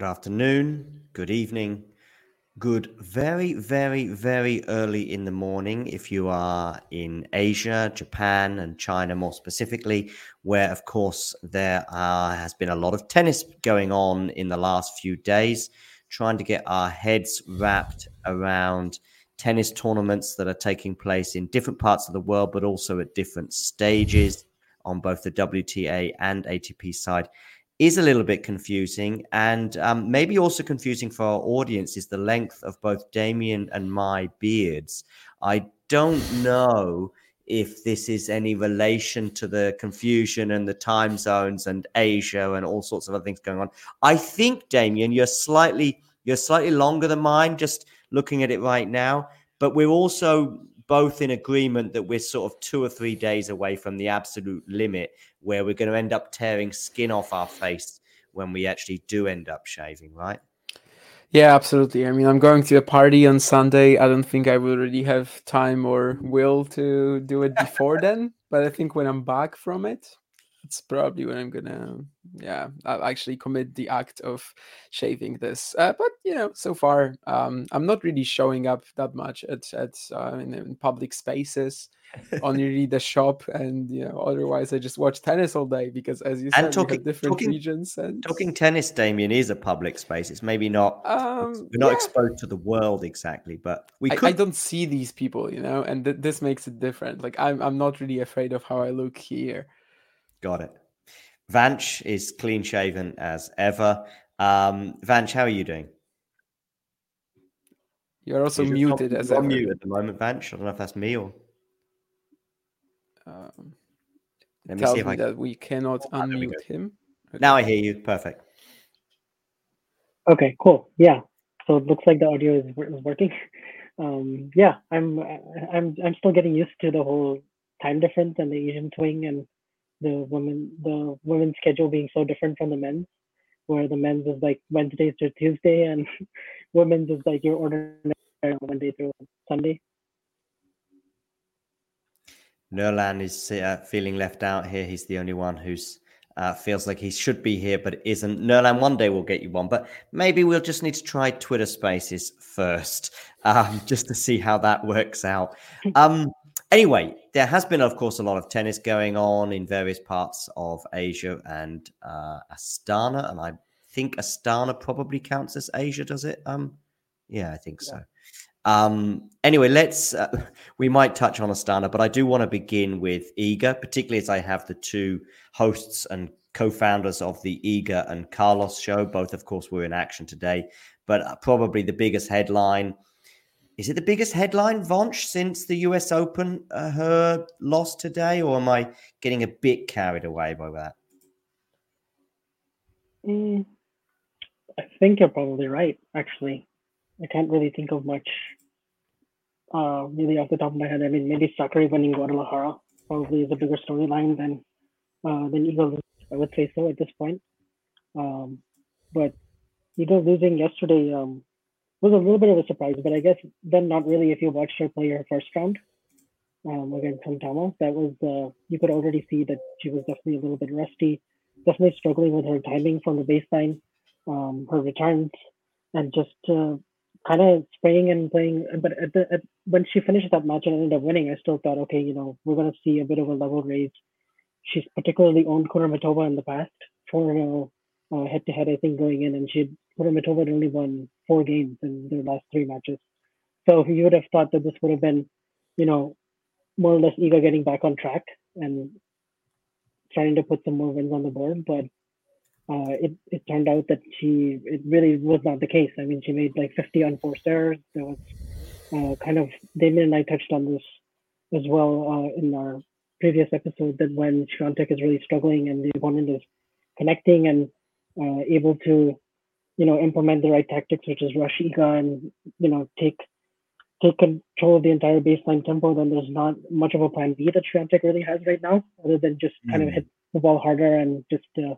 Good afternoon, good evening, good very, very, very early in the morning if you are in Asia, Japan, and China more specifically, where, of course, there uh, has been a lot of tennis going on in the last few days, trying to get our heads wrapped around tennis tournaments that are taking place in different parts of the world, but also at different stages on both the WTA and ATP side is a little bit confusing and um, maybe also confusing for our audience is the length of both Damien and my beards. I don't know if this is any relation to the confusion and the time zones and Asia and all sorts of other things going on. I think Damien, you're slightly you're slightly longer than mine, just looking at it right now. But we're also both in agreement that we're sort of two or three days away from the absolute limit where we're going to end up tearing skin off our face when we actually do end up shaving, right? Yeah, absolutely. I mean, I'm going to a party on Sunday. I don't think I will really have time or will to do it before then. But I think when I'm back from it, it's probably when I'm gonna, yeah, I'll actually commit the act of shaving this. Uh, but you know, so far, um, I'm not really showing up that much at at uh, in, in public spaces, only the shop, and you know, otherwise I just watch tennis all day because, as you said, And talking, different talking, regions and talking tennis, Damien is a public space. It's maybe not, Um, we're not yeah. exposed to the world exactly, but we I, could. I don't see these people, you know, and th- this makes it different. Like I'm, I'm not really afraid of how I look here. Got it. Vanch is clean shaven as ever. Um, Vanch, how are you doing? You're also You're muted on- as you're ever. mute at the moment, Vanch. I don't know if that's me or. Um, Let me tells see if me I that we cannot there we unmute go. him. Now I hear you. Perfect. Okay, cool. Yeah. So it looks like the audio is, is working. Um, yeah, I'm I'm I'm still getting used to the whole time difference and the Asian swing and the women the women's schedule being so different from the men's, where the men's is like Wednesdays to Tuesday and women's is like your ordinary Monday through Sunday. Nurlan is uh, feeling left out here. He's the only one who's uh, feels like he should be here, but isn't. Nurlan, one day we'll get you one, but maybe we'll just need to try Twitter Spaces first, um, just to see how that works out. Um, Anyway, there has been, of course, a lot of tennis going on in various parts of Asia and uh, Astana, and I think Astana probably counts as Asia, does it? Um, yeah, I think so. Um, anyway, let's. Uh, we might touch on Astana, but I do want to begin with Iga, particularly as I have the two hosts and co-founders of the Iga and Carlos show. Both, of course, were in action today, but uh, probably the biggest headline is it the biggest headline, Vonch, since the US Open, uh, her loss today, or am I getting a bit carried away by that? Mm, I think you're probably right, actually. I can't really think of much uh, really off the top of my head. I mean, maybe Sakkari winning Guadalajara probably is a bigger storyline than uh, than Iga. I would say so at this point. Um, but Iga losing yesterday um, was a little bit of a surprise, but I guess then not really if you watched her play her first round um, against Hontama. That was uh, you could already see that she was definitely a little bit rusty, definitely struggling with her timing from the baseline, um, her returns, and just uh, kind of spraying and playing. But at the at, when she finished that match and ended up winning, I still thought, okay, you know, we're going to see a bit of a level raise. She's particularly owned Kudermetova in the past for uh, head to head, I think, going in, and she Kudermetova had only won four games in their last three matches. So you would have thought that this would have been, you know, more or less Iga getting back on track and trying to put some more wins on the board, but uh, it, it turned out that she it really was not the case. I mean, she made like 50 unforced errors. There was uh, kind of Damien and I touched on this as well uh, in our previous episode that when Swiatek is really struggling and the opponent is connecting and uh, able to you know implement the right tactics, which is rush Iga and you know take take control of the entire baseline tempo, then there's not much of a plan B that Swiatek really has right now, other than just mm. kind of hit the ball harder and just uh,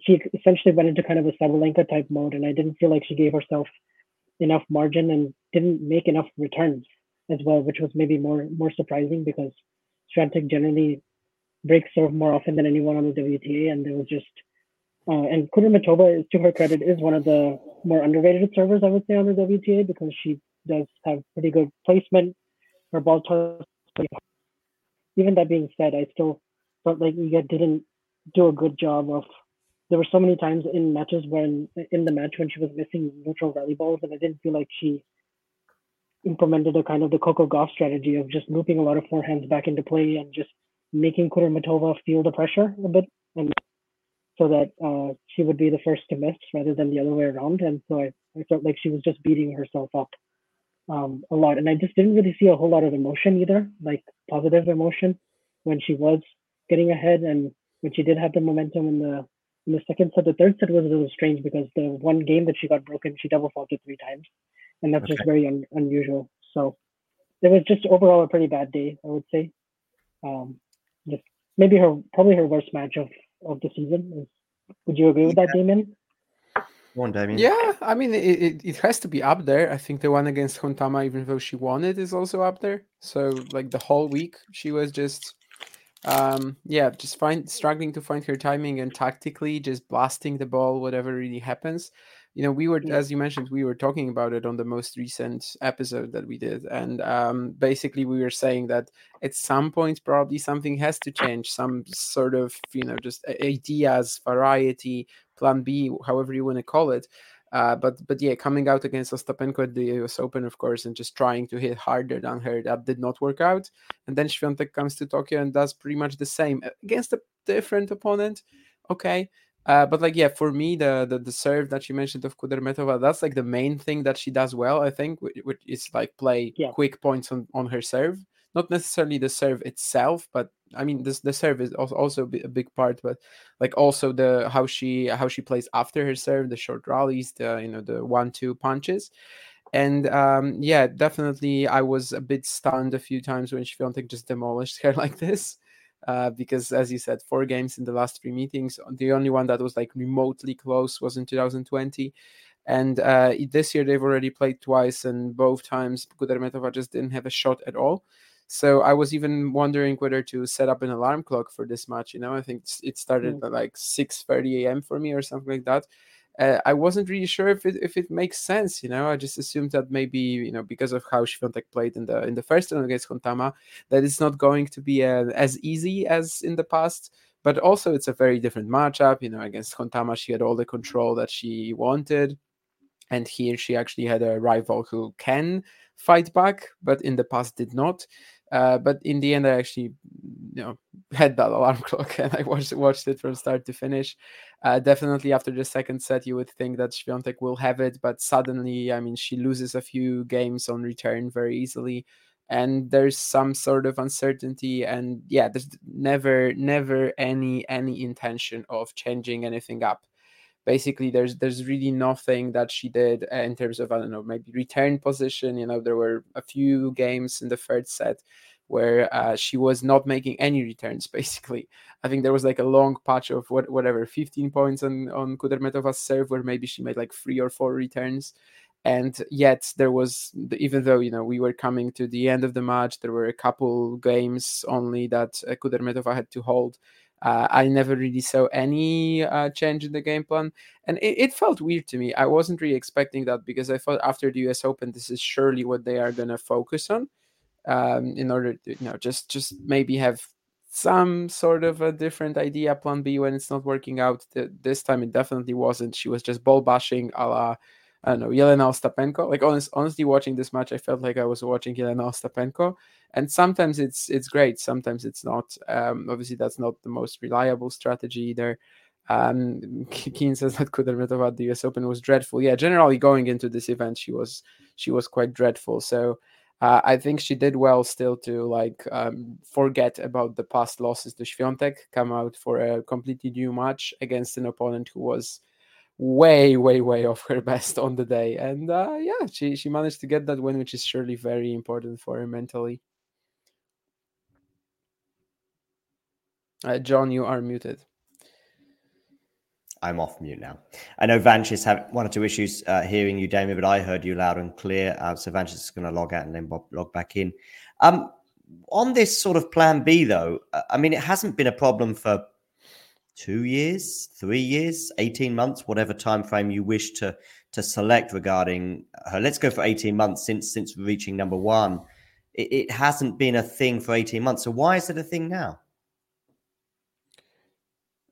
she essentially went into kind of a Sabalenka type mode, and I didn't feel like she gave herself enough margin and didn't make enough returns as well, which was maybe more more surprising because Swiatek generally breaks serve more often than anyone on the WTA, and there was just uh, and Kudermetova, is to her credit, is one of the more underrated servers I would say on the WTA because she does have pretty good placement. Her ball toss. Even that being said, I still felt like Iga didn't do a good job of there were so many times in matches when in the match when she was missing neutral rally balls, and I didn't feel like she implemented a kind of the Coco Gauff strategy of just looping a lot of forehands back into play and just making Kudermetova feel the pressure a bit, and so that uh, she would be the first to miss rather than the other way around. And so I, I felt like she was just beating herself up um, a lot, and I just didn't really see a whole lot of emotion either, like positive emotion when she was getting ahead and when she did have the momentum in the in the second set. The third set was a little strange because the one game that she got broken, she double faulted three times, and that's okay. just very un- unusual. So it was just overall a pretty bad day, I would say. Um, just maybe her probably her worst match of of the season. Would you agree with that, Damien? One, Damien. Yeah, I mean it, it, it has to be up there. I think the one against Hontama, even though she won it, is also up there. So like the whole week, she was just um yeah just find struggling to find her timing and tactically just blasting the ball whatever really happens you know we were yeah. as you mentioned we were talking about it on the most recent episode that we did and um basically we were saying that at some point probably something has to change some sort of you know just ideas variety plan b however you want to call it uh, but but yeah, coming out against Ostapenko at the US Open, of course, and just trying to hit harder than her, that did not work out. And then Swiatek comes to Tokyo and does pretty much the same against a different opponent. Okay. Uh, but like yeah, for me, the, the the serve that you mentioned of Kudermetova, that's like the main thing that she does well. I think, which, which is like play yeah. quick points on on her serve not necessarily the serve itself, but I mean this the serve is also a big part, but like also the how she how she plays after her serve, the short rallies, the you know the one two punches. And um, yeah, definitely, I was a bit stunned a few times when Swiatek just demolished her like this. Uh, because as you said, four games in the last three meetings. The only one that was like remotely close was in 2020. And uh, this year they've already played twice, and both times Kudermetova just didn't have a shot at all. So I was even wondering whether to set up an alarm clock for this match. You know, I think it started mm. at like 6:30 a.m. for me or something like that. Uh, I wasn't really sure if it if it makes sense. You know, I just assumed that maybe you know because of how Świątek played in the in the first round against Hontama, that it's not going to be uh, as easy as in the past. But also, it's a very different matchup. You know, against Hontama, she had all the control that she wanted, and here she actually had a rival who can fight back, but in the past did not. Uh, but in the end, I actually, you know, had that alarm clock and I watched watched it from start to finish. Uh, definitely after the second set, you would think that Świątek will have it, but suddenly, I mean, she loses a few games on return very easily, and there's some sort of uncertainty. And yeah, there's never, never any any intention of changing anything up basically there's there's really nothing that she did uh, in terms of I don't know maybe return position. You know, there were a few games in the third set where uh, she was not making any returns. Basically, I think there was like a long patch of what whatever 15 points on on Kudermetova's serve where maybe she made like three or four returns. And yet there was, even though you know we were coming to the end of the match, there were a couple games only that uh, Kudermetova had to hold uh, I never really saw any uh, change in the game plan, and it, it, felt weird to me. I wasn't really expecting that because I thought after the U.S. Open, this is surely what they are going to focus on, um, in order to you know just just maybe have some sort of a different idea plan B when it's not working out. This time it definitely wasn't. She was just ball bashing a la I don't know, Yelena Ostapenko. Like honest, honestly, watching this match, I felt like I was watching Yelena Ostapenko. And sometimes it's it's great, sometimes it's not. Um, obviously, that's not the most reliable strategy either. Um, Keen says that Kudermetova at the US Open was dreadful. Yeah, generally going into this event, she was she was quite dreadful. So uh, I think she did well still to like um, forget about the past losses to Świątek, come out for a completely new match against an opponent who was way, way, way off her best on the day. And uh, yeah, she she managed to get that win, which is surely very important for her mentally. Uh, John, you are muted. I'm off mute now. I know Vanch is having one or two issues uh, hearing you, Damien, but I heard you loud and clear. Uh, so Vanch is going to log out and then log back in. Um, on this sort of plan B, though, uh, I mean, it hasn't been a problem for two years, three years, 18 months, whatever time frame you wish to to select regarding her. Let's go for 18 months since since reaching number one. It, it hasn't been a thing for 18 months. So why is it a thing now?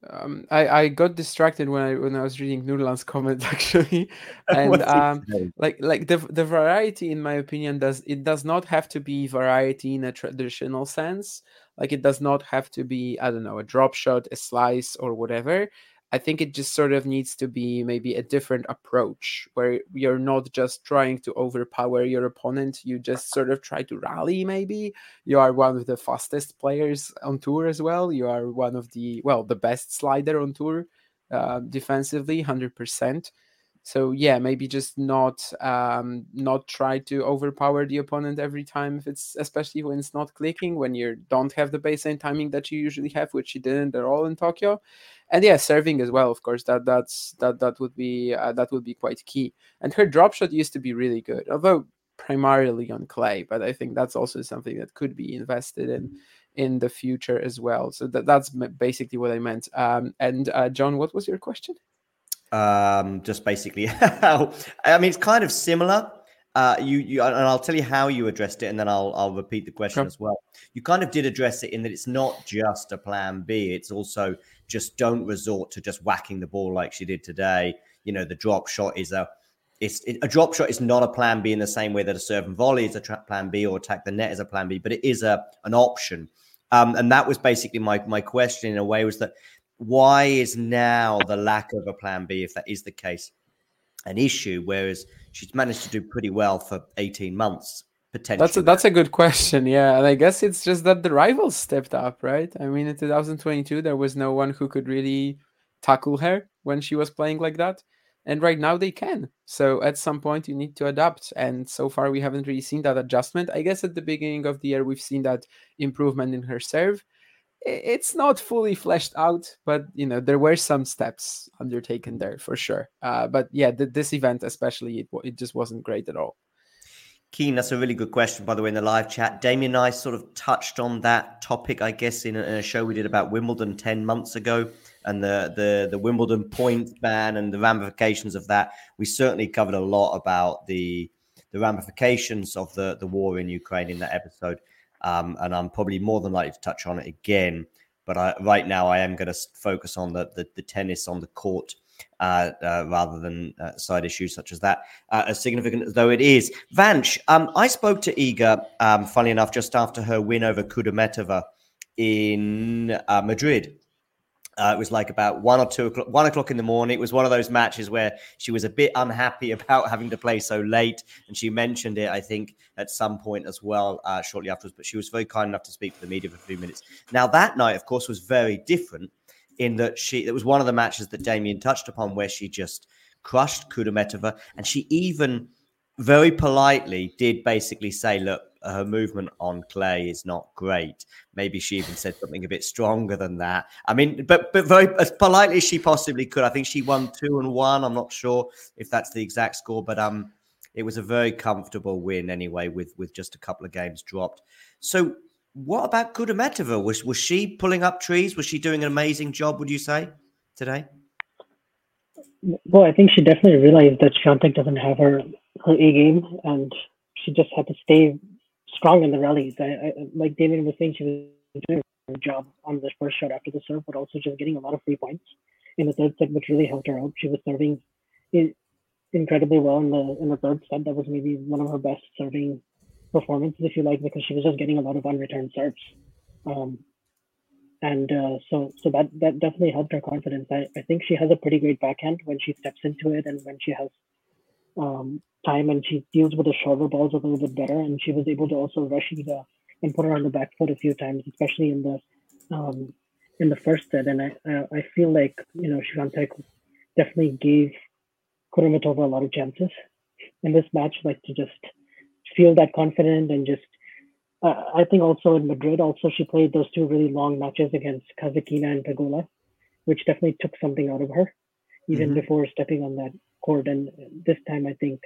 Um, I, I got distracted when I when I was reading Nurlan's comment actually, and um, like like the the variety in my opinion does it does not have to be variety in a traditional sense. Like it does not have to be, I don't know, a drop shot, a slice, or whatever. I think it just sort of needs to be maybe a different approach where you're not just trying to overpower your opponent. You just sort of try to rally, maybe. You are one of the fastest players on tour as well. You are one of the, well, the best slider on tour uh, defensively, 100%. So yeah, maybe just not um, not try to overpower the opponent every time if it's especially when it's not clicking when you don't have the baseline timing that you usually have, which you didn't at all in Tokyo, and yeah, serving as well. Of course, that that's that that would be uh, that would be quite key. And her drop shot used to be really good, although primarily on clay. But I think that's also something that could be invested in in the future as well. So that that's basically what I meant. Um, and uh, John, what was your question? Um, just basically how I mean, it's kind of similar. Uh, you, you, and I'll tell you how you addressed it, and then I'll, I'll repeat the question sure. as well. You kind of did address it in that it's not just a plan B; it's also just don't resort to just whacking the ball like she did today. You know, the drop shot is a, it's it, a drop shot is not a plan B in the same way that a serve and volley is a tra- plan B or attack the net is a plan B, but it is a an option. Um, and that was basically my my question in a way was that why is now the lack of a plan B, if that is the case, an issue? Whereas she's managed to do pretty well for 18 months. Potentially. That's a, that's a good question. Yeah. And I guess it's just that the rivals stepped up, right? I mean, in 2022, there was no one who could really tackle her when she was playing like that. And right now they can. So at some point you need to adapt. And so far we haven't really seen that adjustment. I guess at the beginning of the year we've seen that improvement in her serve it's not fully fleshed out, but you know there were some steps undertaken there for sure. Uh, but yeah, th- this event especially, it, it just wasn't great at all. Keen, that's a really good question, by the way, in the live chat. Damien and I sort of touched on that topic, I guess, in a, in a show we did about Wimbledon 10 months ago and the, the, the Wimbledon point ban and the ramifications of that. We certainly covered a lot about the, the ramifications of the, the war in Ukraine in that episode. Um, and I'm probably more than likely to touch on it again. But I, right now, I am going to focus on the, the, the tennis on the court uh, uh, rather than uh, side issues such as that, uh, as significant though it is. Vanch, um, I spoke to Iga, um, enough, just after her win over Kudermetova in uh, Madrid. Uh, it was like about one or two o'clock, one o'clock in the morning. It was one of those matches where she was a bit unhappy about having to play so late, and she mentioned it, I think, at some point as well, uh, shortly afterwards. But she was very kind enough to speak to the media for a few minutes. Now that night, of course, was very different in that she it was one of the matches that Damien touched upon where she just crushed Kudermetova, and she even very politely did basically say, "Look, her movement on clay is not great." Maybe she even said something a bit stronger than that. I mean, but but very as politely as she possibly could. I think she won two and one. I'm not sure if that's the exact score, but um, it was a very comfortable win anyway, with with just a couple of games dropped. So what about Kudermetova? Was was she pulling up trees? Was she doing an amazing job? Would you say today? Well, I think she definitely realized that Swiatek doesn't have her her A game, and she just had to stay strong in the rallies. I, I, like Damien was saying, she was doing a job on the first shot after the serve, but also just getting a lot of free points in the third set, which really helped her out. She was serving incredibly well in the in the third set. That was maybe one of her best serving performances, if you like, because she was just getting a lot of unreturned serves. Um, and uh, so so that that definitely helped her confidence. I, I think she has a pretty great backhand when she steps into it and when she has um, time and she deals with the shorter balls a little bit better. And she was able to also rush Iga and put her on the back foot a few times, especially in the um, in the first set. And I uh, I feel like you know Swiatek definitely gave Kudermetova a lot of chances in this match, like to just feel that confident and just uh, I think also in Madrid, also she played those two really long matches against Kasatkina and Pegula, which definitely took something out of her, even mm-hmm. before stepping on that court. And this time, I think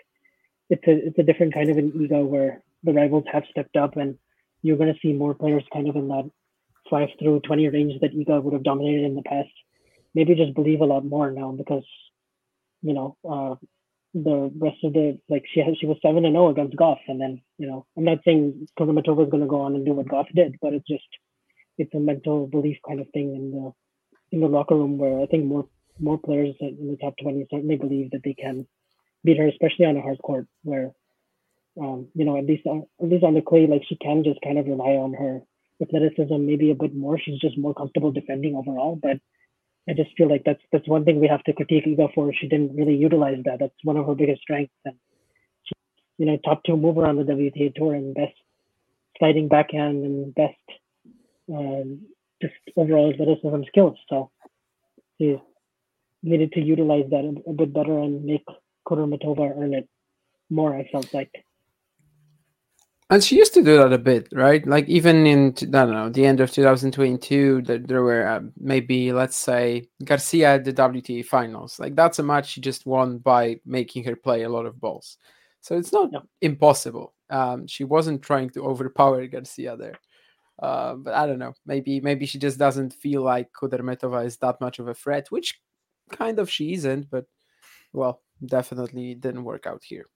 it's a it's a different kind of an Iga where the rivals have stepped up, and you're going to see more players kind of in that five through twenty range that Iga would have dominated in the past. Maybe just believe a lot more now because you know uh, the rest of the like she has she was seven and zero oh against Gauff, and then you know I'm not saying Kudermetova is going to go on and do what Gauff did, but it's just it's a mental belief kind of thing in the in the locker room where I think more more players in the top twenty certainly believe that they can beat her, especially on a hard court where um, you know at least on, at least on the clay like she can just kind of rely on her athleticism maybe a bit more. She's just more comfortable defending overall, but I just feel like that's that's one thing we have to critique Iga for. She didn't really utilize that. That's one of her biggest strengths, and she, you know, top two mover on the WTA tour and best sliding backhand and best um, just overall athleticism skills. So she needed to utilize that a, a bit better and make Kudermetova earn it more. I felt like. And she used to do that a bit, right? Like even in I don't know the end of 2022, there, there were uh, maybe let's say Garcia at the WTA finals. Like that's a match she just won by making her play a lot of balls. So it's not no. impossible. Um, she wasn't trying to overpower Garcia there. Uh, but I don't know. Maybe maybe she just doesn't feel like Kudermetova is that much of a threat, which kind of she isn't. But well, definitely didn't work out here.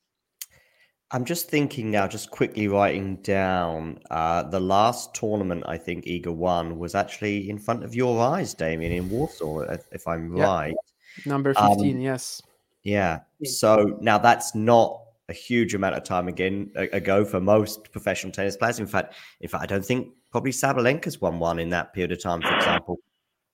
I'm just thinking now, just quickly writing down uh, the last tournament I think Iga won was actually in front of your eyes, Damien, in Warsaw, if I'm yeah. right. Number 15, um, yes. Yeah. So now that's not a huge amount of time again ago for most professional tennis players. In fact, in fact, I don't think probably Sabalenka's won one in that period of time, for example.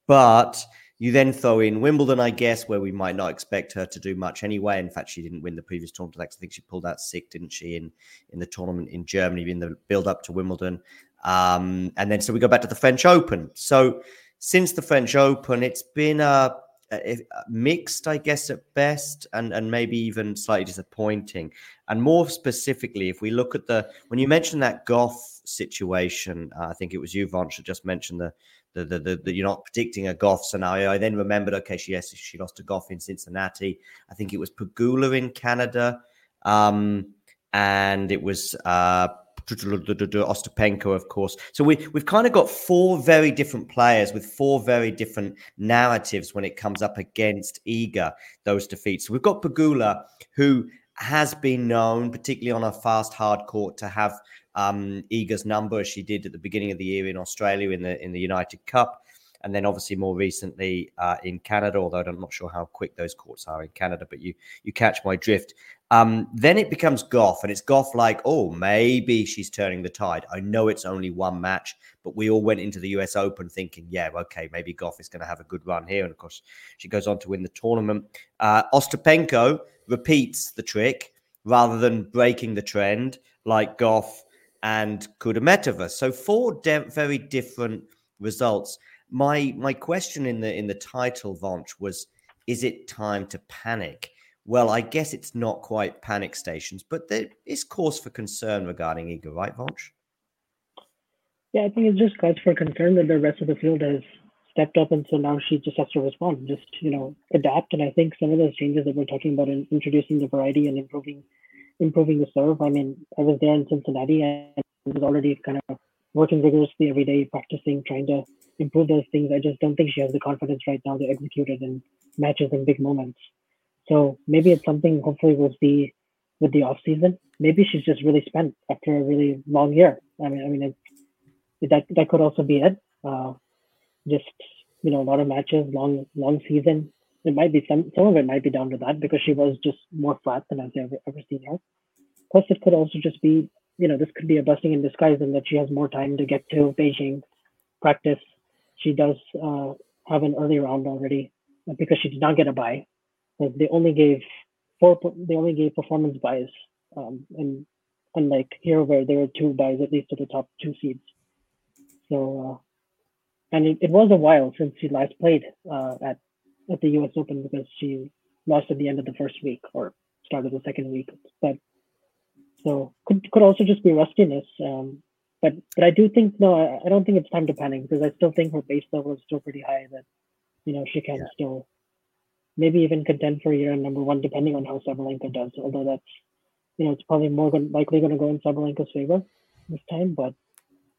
But you then throw in Wimbledon, I guess, where we might not expect her to do much anyway. In fact, she didn't win the previous tournament. I think she pulled out sick, didn't she, in in the tournament in Germany in the build up to Wimbledon. Um, and then so we go back to the French Open. So since the French Open, it's been a, a, a mixed, I guess, at best, and and maybe even slightly disappointing. And more specifically, if we look at the when you mentioned that Gauff situation, uh, I think it was you, Vanch, that just mentioned the the, the, the, the, you're not predicting a Gauff scenario. I then remembered, okay, she yes, she lost to Gauff in Cincinnati. I think it was Pegula in Canada. Um, and it was uh, Ostapenko, of course. So we we've kind of got four very different players with four very different narratives when it comes up against Iga. Those defeats. So we've got Pegula who has been known, particularly on a fast hard court, to have um, Iga's number, as she did at the beginning of the year in Australia in the in the United Cup, and then obviously more recently uh, in Canada. Although I'm not sure how quick those courts are in Canada, but you you catch my drift. Um, then it becomes Gauff, and it's Gauff like, oh, maybe she's turning the tide. I know it's only one match, but we all went into the US Open thinking, yeah, okay, maybe Gauff is going to have a good run here. And of course, she goes on to win the tournament. Uh, Ostapenko repeats the trick rather than breaking the trend like Gauff and Kudermetova. So four de- very different results. My my question in the in the title, Vonch, was: Is it time to panic? Well, I guess it's not quite panic stations, but there is cause for concern regarding Iga, right, Vonch? Yeah, I think it's just cause for concern that the rest of the field has stepped up, and so now she just has to respond, just you know, adapt. And I think some of those changes that we're talking about in introducing the variety and improving, improving the serve. I mean, I was there in Cincinnati and was already kind of working rigorously every day, practicing, trying to improve those things. I just don't think she has the confidence right now to execute it in matches and big moments. So maybe it's something hopefully we'll see with the off season. Maybe she's just really spent after a really long year. I mean, I mean, it, that that could also be it. Uh, just you know, a lot of matches, long long season. It might be some some of it might be down to that because she was just more flat than I've ever ever seen her. Plus, it could also just be you know this could be a blessing in disguise in that she has more time to get to Beijing, practice. She does uh, have an early round already because she did not get a bye they only gave four. They only gave performance buys, um, and unlike here where there were two buys at least to the top two seeds. So, uh, and it, it was a while since she last played uh, at at the U.S. Open because she lost at the end of the first week or started the second week. But so could could also just be rustiness. Um, but but I do think no, I, I don't think it's time to panic because I still think her base level is still pretty high. That you know she can yeah. still maybe even contend for year number one, depending on how Sabalenka does. Although that's, you know, it's probably more likely going to go in Sabalenka's favor this time. But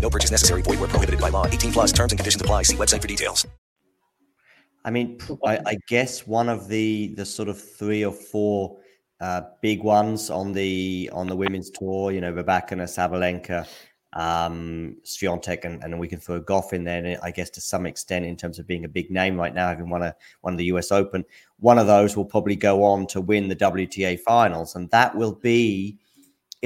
No purchase necessary. Void where prohibited by law. 18 plus terms and conditions apply. See website for details. I mean, I, I guess one of the the sort of three or four uh, big ones on the on the women's tour, you know, Rebecca Sabalenka, um, Swiatek, and, and we can throw Gauff in there. I guess to some extent, in terms of being a big name right now, having won a won the U.S. Open, one of those will probably go on to win the WTA finals, and that will be,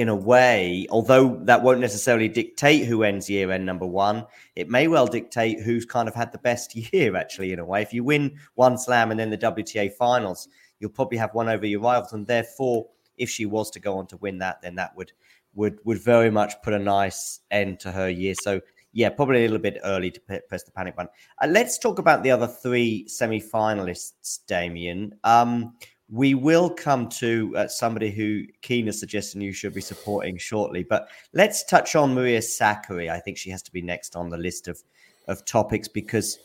in a way, although that won't necessarily dictate who ends year end number one, it may well dictate who's kind of had the best year. Actually, in a way, if you win one slam and then the WTA finals, you'll probably have one over your rivals, and therefore, if she was to go on to win that, then that would would would very much put a nice end to her year. So yeah, probably a little bit early to press the panic button. Uh, let's talk about the other three semi-finalists, Damien. Um, we will come to uh, somebody who Keen is suggesting you should be supporting shortly, but let's touch on Maria Sakkari. I think she has to be next on the list of of topics because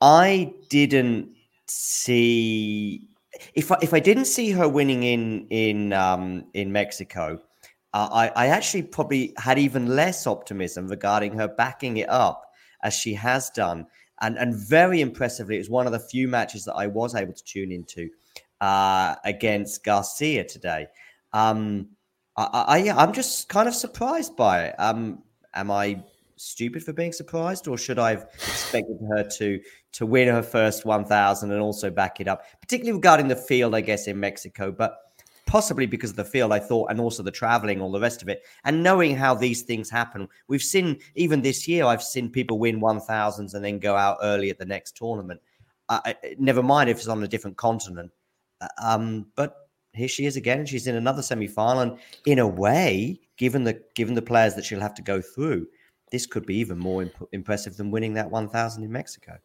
I didn't see if I, if I didn't see her winning in in um, in Mexico uh, I, I actually probably had even less optimism regarding her backing it up as she has done. And, and very impressively, it was one of the few matches that I was able to tune into uh, against Garcia today. Um, I, I, am just kind of surprised by it. Um, am I stupid for being surprised, or should I have expected her to to win her first 1,000 and also back it up, particularly regarding the field, I guess, in Mexico? But possibly because of the field, I thought, and also the traveling, all the rest of it, and knowing how these things happen. We've seen even this year, I've seen people win one thousands and then go out early at the next tournament. Uh, never mind if it's on a different continent. Um, but here she is again, and she's in another semi-final. And in a way, given the given the players that she'll have to go through, this could be even more imp- impressive than winning that 1,000 in Mexico.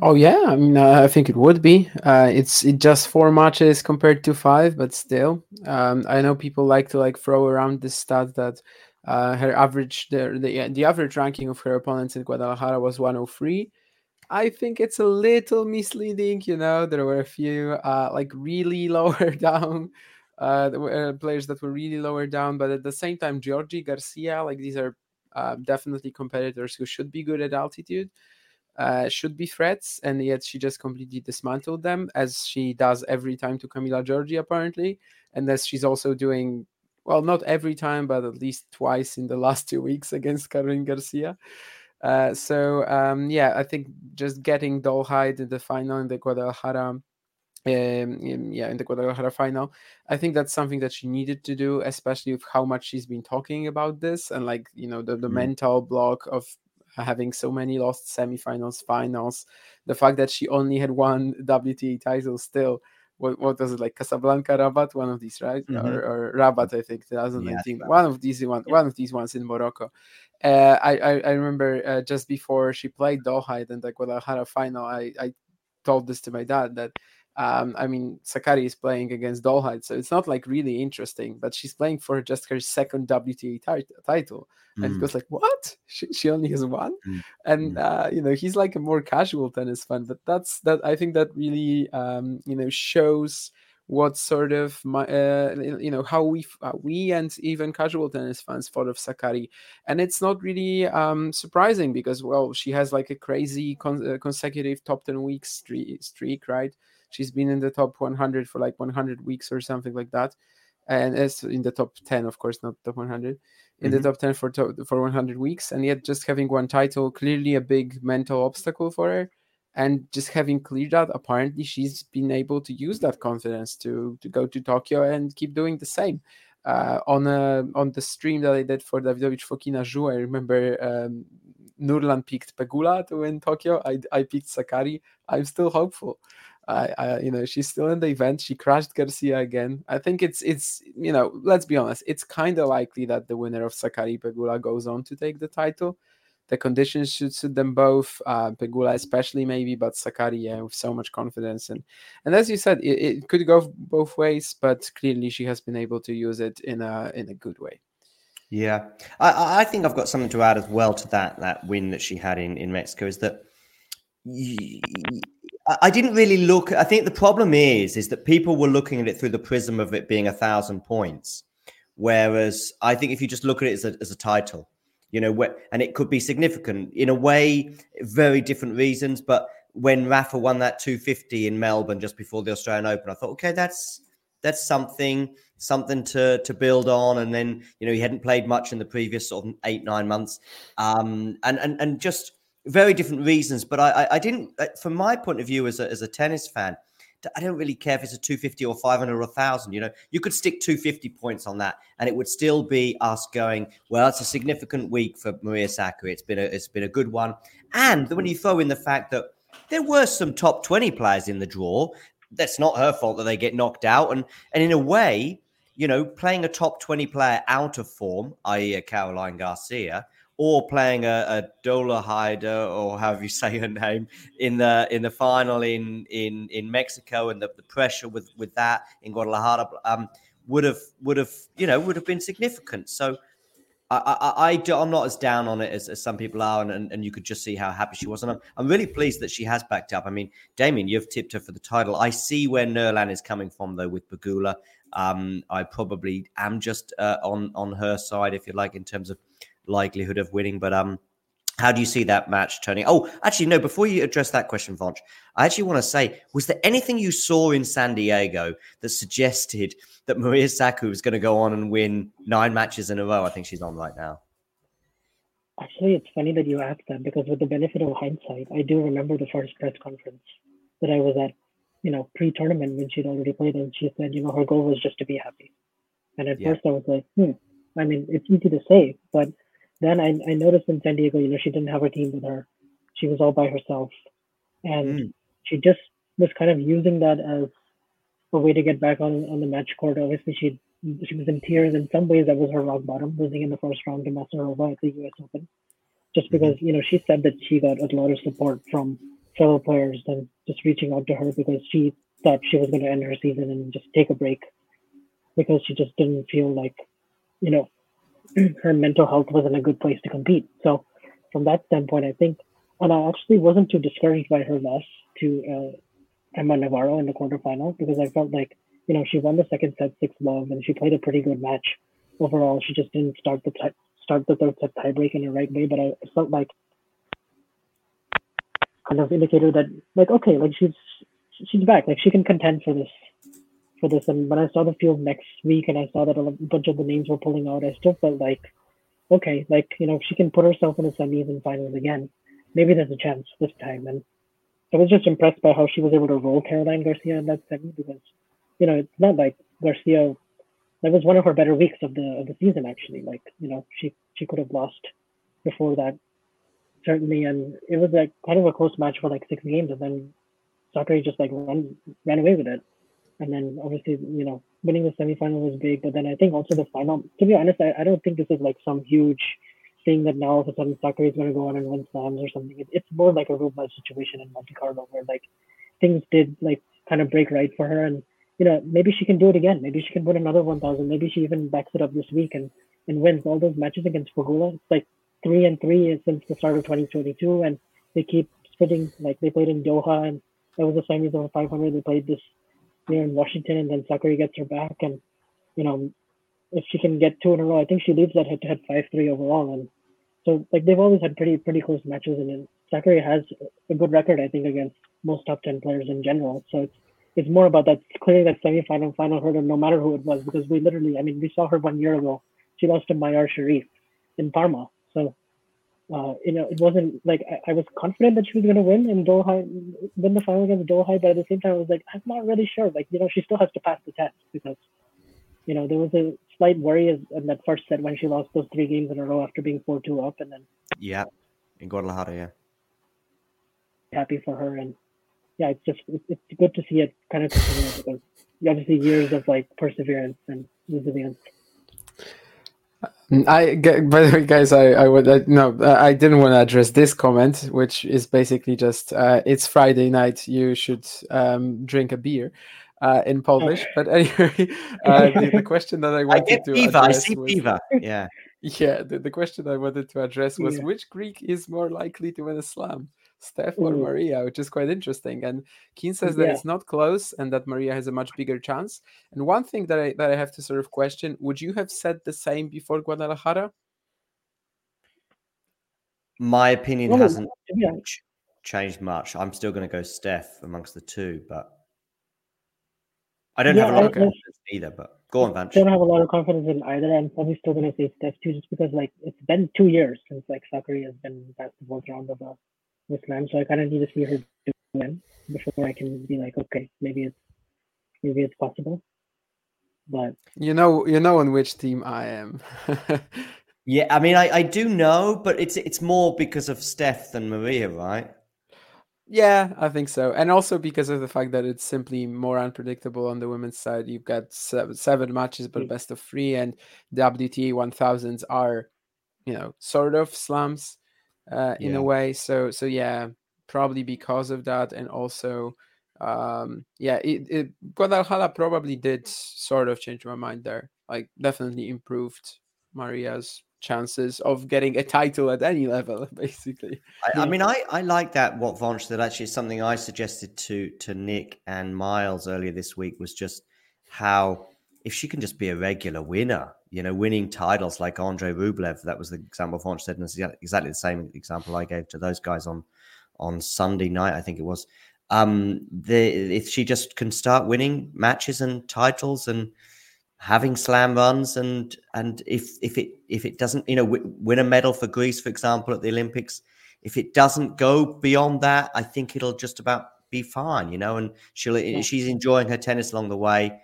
Oh yeah, I mean, uh, I think it would be. Uh, it's it just four matches compared to five, but still, um, I know people like to like throw around this stat that uh, her average the, the the average ranking of her opponents in Guadalajara was 103. I think it's a little misleading. You know, there were a few uh, like really lower down uh, uh, players that were really lower down, but at the same time, Giorgi Garcia, like these are uh, definitely competitors who should be good at altitude uh, should be threats, and yet she just completely dismantled them, as she does every time to Camila Giorgi, apparently, and as she's also doing, well, not every time, but at least twice in the last two weeks against Caroline Garcia. Uh, so um, yeah, I think just getting Dolehide in the final in the Guadalajara, um, in, yeah, in the Guadalajara final, I think that's something that she needed to do, especially with how much she's been talking about this and like you know the the mm. mental block of having so many lost semifinals, finals, finals, the fact that she only had one WTA title still. What, what was it like Casablanca Rabat one of these right mm-hmm. or, or Rabat I think 2019 yeah, one of these one yeah. one of these ones in Morocco uh, I, I, I remember uh, just before she played Dolehide in the Guadalajara final I, I told this to my dad that um, I mean, Sakkari is playing against Dolehide, so it's not like really interesting, but she's playing for just her second WTA t- title. And mm. it was like, what? She, she only has one? Mm. And, mm. uh, you know, he's like a more casual tennis fan, but that's that, I think that really, um, you know, shows what sort of my uh, you know how we uh, we and even casual tennis fans thought of Sakkari, and it's not really um, surprising because well she has like a crazy con- uh, consecutive top ten weeks streak, streak right? She's been in the top 100 for like 100 weeks or something like that, and as in the top 10, of course, not top 100. In mm-hmm. the top 10 for to- for 100 weeks, and yet just having one title clearly a big mental obstacle for her and just having cleared that apparently she's been able to use that confidence to to go to tokyo and keep doing the same uh, on a on the stream that i did for davidovich fokina Zhu, i remember um, nurlan picked pegula to win tokyo i, I picked Sakkari. i'm still hopeful I, I, you know, she's still in the event. She crashed Garcia again. I think it's, it's, you know, let's be honest, it's kind of likely that the winner of Sakkari Pegula goes on to take the title. The conditions should suit them both. Uh, Pegula, especially maybe, but Sakkari, yeah, with so much confidence and and as you said, it, it could go both ways. But clearly, she has been able to use it in a in a good way. Yeah, I, I think I've got something to add as well to that that win that she had in in Mexico is that I didn't really look. I think the problem is, is that people were looking at it through the prism of it being a thousand points, whereas I think if you just look at it as a, as a title, you know, and it could be significant in a way, very different reasons. But when Rafa won that 250 in Melbourne just before the Australian Open, I thought, okay, that's that's something something to to build on. And then you know he hadn't played much in the previous sort of eight nine months, um, and and and just very different reasons. But I, I, I didn't, uh, from my point of view as a, as a tennis fan, I don't really care if it's a 250 or 500 or 1,000. You know, you could stick 250 points on that, and it would still be us going, well, it's a significant week for Maria Sakkari. It's been a, it's been a good one. And when you throw in the fact that there were some top 20 players in the draw, that's not her fault that they get knocked out. And, and in a way, you know, playing a top 20 player out of form, i.e., Caroline Garcia, or playing a, a Dolehide or however you say her name in the in the final in in in Mexico and the, the pressure with with that in Guadalajara um, would have would have you know would have been significant. So I, I, I am not as down on it as, as some people are, and, and, and, you could just see how happy she was. And I'm, I'm really pleased that she has backed up. I mean, Damien, you've tipped her for the title. I see where Nurlan is coming from, though, with Pegula. Um, I probably am just uh, on on her side, if you like, in terms of likelihood of winning. But um, how do you see that match turning? Oh, actually, no. Before you address that question, Vonch, I actually want to say: was there anything you saw in San Diego that suggested that Maria Sakkari was going to go on and win nine matches in a row? I think she's on right now. Actually, it's funny that you asked that because, with the benefit of hindsight, I do remember the first press conference that I was at, you know, pre-tournament when she'd already played, and she said, you know, her goal was just to be happy. And at yeah. first, I was like, hmm. I mean, it's easy to say, but then I, I noticed in San Diego, you know, she didn't have her team with her. She was all by herself. And mm. she just was kind of using that as a way to get back on on the match court. Obviously, she she was in tears. In some ways, that was her rock bottom, losing in the first round to Masarova at the U.S. Open. Just because you know she said that she got a lot of support from fellow players and just reaching out to her because she thought she was going to end her season and just take a break because she just didn't feel like you know her mental health wasn't a good place to compete. So from that standpoint, I think, and I actually wasn't too discouraged by her loss to uh, Emma Navarro in the quarterfinal because I felt like you know she won the second set six love and she played a pretty good match overall. She just didn't start the t- start the third set tiebreak in the right way, but I felt like kind of indicated that like okay, like she's she's back, like she can contend for this for this. And when I saw the field next week and I saw that a bunch of the names were pulling out, I still felt like, okay, like, you know, if she can put herself in the semis and finals again, maybe there's a chance this time. And I was just impressed by how she was able to roll Caroline Garcia in that semi because, you know, it's not like Garcia. That was one of her better weeks of the of the season, actually. Like, you know, she she could have lost before that, certainly, and it was like kind of a close match for like six games, and then Sakkari just like ran ran away with it. And then obviously, you know, winning the semifinal was big, but then I think also the final. To be honest, I, I don't think this is like some huge thing that now all of a sudden Sakkari is going to go on and win slams or something. It, it's more like a Rublev situation in Monte Carlo where like things did like kind of break right for her, and you know maybe she can do it again. Maybe she can win another 1,000. Maybe she even backs it up this week and and wins all those matches against Pegula. It's like three and three since the start of 2022, and they keep splitting. Like they played in Doha, and that was the semis over 500. They played this here in Washington, and then Sakkari gets her back, and you know, if she can get two in a row, I think she leaves that head-to-head five-three overall, and so like they've always had pretty pretty close matches, and Sakkari has a good record, I think, against most top ten players in general. So it's it's more about that clearing that semi-final final hurdle, no matter who it was, because we literally, I mean, we saw her one year ago. She lost to Mayar Sherif in Parma, so uh, you know, it wasn't like I, I was confident that she was going to win in Doha, win the final against Doha, but at the same time, I was like, I'm not really sure. Like, you know, she still has to pass the test because, you know, there was a slight worry in that first set when she lost those three games in a row after being 4 2 up. And then, yeah, in Guadalajara, yeah. Happy for her. And yeah, it's just, it's, it's good to see it kind of continue because obviously years of like perseverance and resilience. I by the way, guys, I I would I, no, I didn't want to address this comment, which is basically just uh, it's Friday night. You should um, drink a beer uh, in Polish. But anyway, uh, the, the, question that I wanted I to address I see was. Yeah, yeah. The, the question I wanted to address was Yeah. which Greek is more likely to win a slam, Steph or Mm. Maria, which is quite interesting. And Keen says that Yeah. it's not close and that Maria has a much bigger chance. And one thing that I that I have to sort of question: Would you have said the same before Guadalajara? my opinion Well, hasn't yeah. changed much. I'm still going to go Steph amongst the two, but I don't have a Yeah, lot I- of confidence either. But go on, Vanch. I don't have a lot of confidence in either. I'm probably still going to say Steph too, just because like it's been two years since like Sakkari has been past the fourth round of a the slam, so I kind of need to see her do win before I can be like, okay, maybe it's maybe it's possible. But You know, you know on which team I am. Yeah, I mean, I, I do know, but it's it's more because of Steph than Maria, right? yeah, I think so, and also because of the fact that it's simply more unpredictable on the women's side. You've got seven, seven matches, but Mm. best of three, and the WTA 1000s are, you know, sort of slams uh, in Yeah. a way. So, so yeah, probably because of that, and also, um, yeah, it, it Guadalajara probably did sort of change my mind there. Like, definitely improved Maria's chances of getting a title at any level, basically. I, I mean, I, I like that. What Vonch said actually is something I suggested to to Nick and Miles earlier this week was just how if she can just be a regular winner, you know, winning titles like Andre Rublev, that was the example Vonch said, and it's exactly the same example I gave to those guys on on Sunday night, I think it was. Um, the if she just can start winning matches and titles and having slam runs and and if if it if it doesn't you know w- win a medal for Greece for example at the Olympics if it doesn't go beyond that I think it'll just about be fine you know and she'll she's enjoying her tennis along the way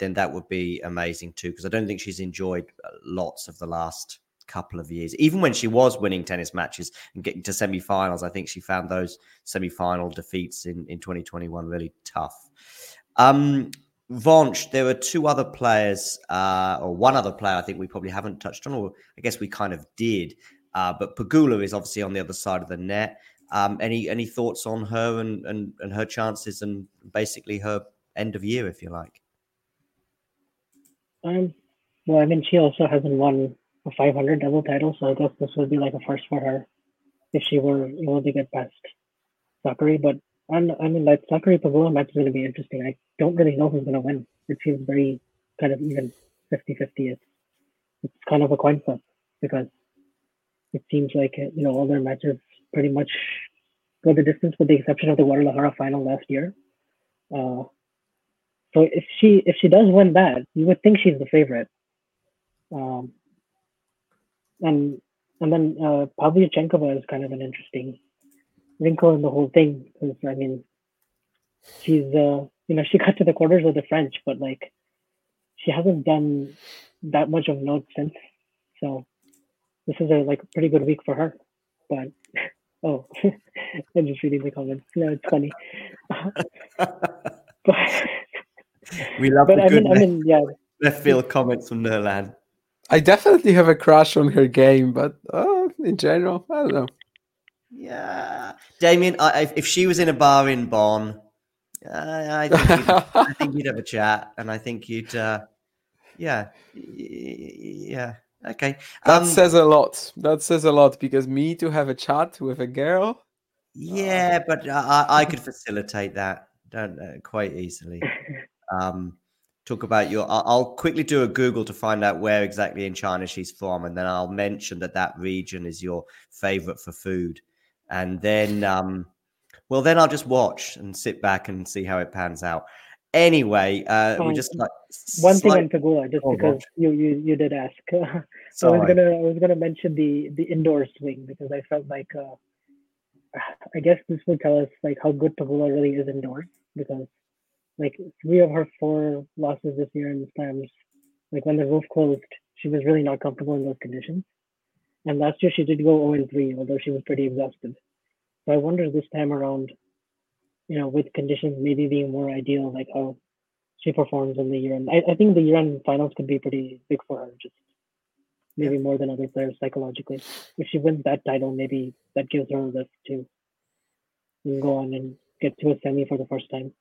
then that would be amazing too because I don't think she's enjoyed uh, lots of the last couple of years even when she was winning tennis matches and getting to semi-finals I think she found those semi-final defeats in in 2021 really tough Um, Vonch, there are two other players, uh, or one other player I think we probably haven't touched on, or I guess we kind of did. Uh, but Pegula is obviously on the other side of the net. Um, any any thoughts on her and, and, and her chances and basically her end of year, if you like? Um, well, I mean, she also hasn't won a 500 double title, so I guess this would be like a first for her if she were able to get past Sakkari. But I'm, I mean, that Sakkari Pavlova match is going to be interesting. I don't really know who's going to win. It seems very kind of even 50 50. It's, it's kind of a coin flip because it seems like, uh, you know, all their matches pretty much go the distance with the exception of the Guadalajara final last year. Uh, so if she if she does win that, you would think she's the favorite. Um, and and then uh, Pavlyuchenkova is kind of an interesting wrinkle in the whole thing because I mean, she's uh, you know she got to the quarters of the French, but like she hasn't done that much of note since. So this is a like pretty good week for her. But oh, I'm just reading the comments. No, it's funny. but we love but the I good mean, I mean, yeah. left field comments from Nurlan. I definitely have a crush on her game, but uh, in general, I don't know. Yeah, Damien, I, if she was in a bar in Bonn, uh, I, think you'd, I think you'd have a chat, and I think you'd, uh, yeah, yeah, okay. That Um, says a lot. That says a lot because me to have a chat with a girl. Yeah, but I, I I could facilitate that don't uh, quite easily. Um, talk about your. I'll, I'll quickly do a Google to find out where exactly in China she's from, and then I'll mention that that region is your favorite for food, and then, um, well, then I'll just watch and sit back and see how it pans out. Anyway, uh, we just like one thing slight- on Pegula, just Oh, because gosh. you, you you did ask. so I was gonna I was gonna mention the the indoor swing because I felt like uh, I guess this would tell us like how good Pegula really is indoors because like three of her four losses this year in the slams, like when the roof closed, she was really not comfortable in those conditions. And last year she did go 0 and 3, although she was pretty exhausted. So I wonder this time around, you know, with conditions maybe being more ideal, like how she performs in the year. And I, I think the year end finals could be pretty big for her, just maybe more than other players psychologically. If she wins that title, maybe that gives her a lift to go on and get to a semi for the first time.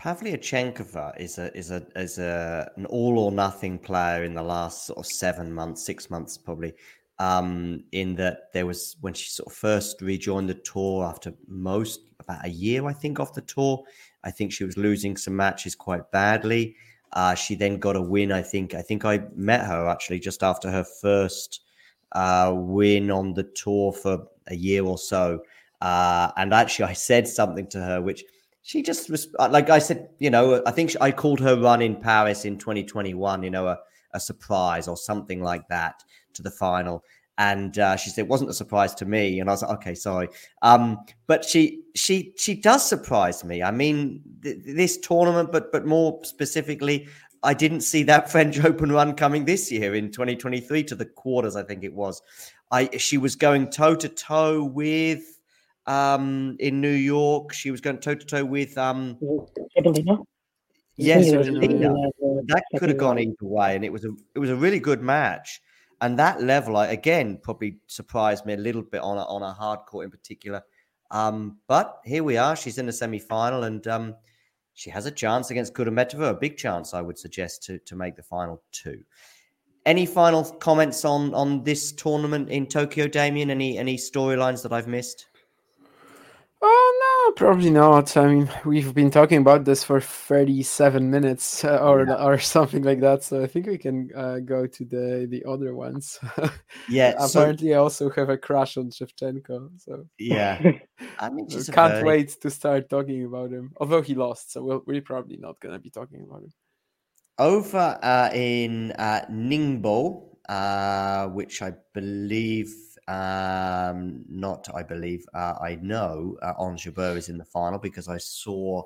Pavlyuchenkova is a is a is a an all or nothing player in the last sort of seven months, six months probably. Um, in that there was when she sort of first rejoined the tour after most about a year, I think, off the tour. I think she was losing some matches quite badly. Uh, she then got a win. I think. I think I met her actually just after her first uh, win on the tour for a year or so. Uh, and actually, I said something to her, which she just was like I said, you know, I think she, I called her run in Paris in 2021, you know, a, a surprise or something like that to the final. And uh, she said it wasn't a surprise to me, and I was like, okay, sorry. Um, but she she she does surprise me. I mean, th- this tournament, but but more specifically, I didn't see that French Open run coming this year in 2023 to the quarters. I think it was. I she was going toe to toe with um in New York. She was going toe to toe with um yes, Yeah, it was Lina. yeah, yeah, That could have gone either way, and it was a it was a really good match. And that level, I, again, probably surprised me a little bit on a, on a hard court in particular. Um, but here we are. She's in the semi final, and um, she has a chance against Kudermetova, a big chance, I would suggest, to to make the final two. Any final comments on on this tournament in Tokyo, Damien? Any any storylines that I've missed? Oh no, probably not. I mean, we've been talking about this for thirty-seven minutes uh, or or something like that. So I think we can uh, go to the the other ones. Yeah, so- apparently I also have a crush on Shevchenko. So Yeah. I mean, I can't very- wait to start talking about him. Although he lost, so we'll, we're probably not gonna be talking about him. over uh, in uh, Ningbo, uh, which I believe, um, not I believe, uh, I know uh, Ons Jabeur is in the final because I saw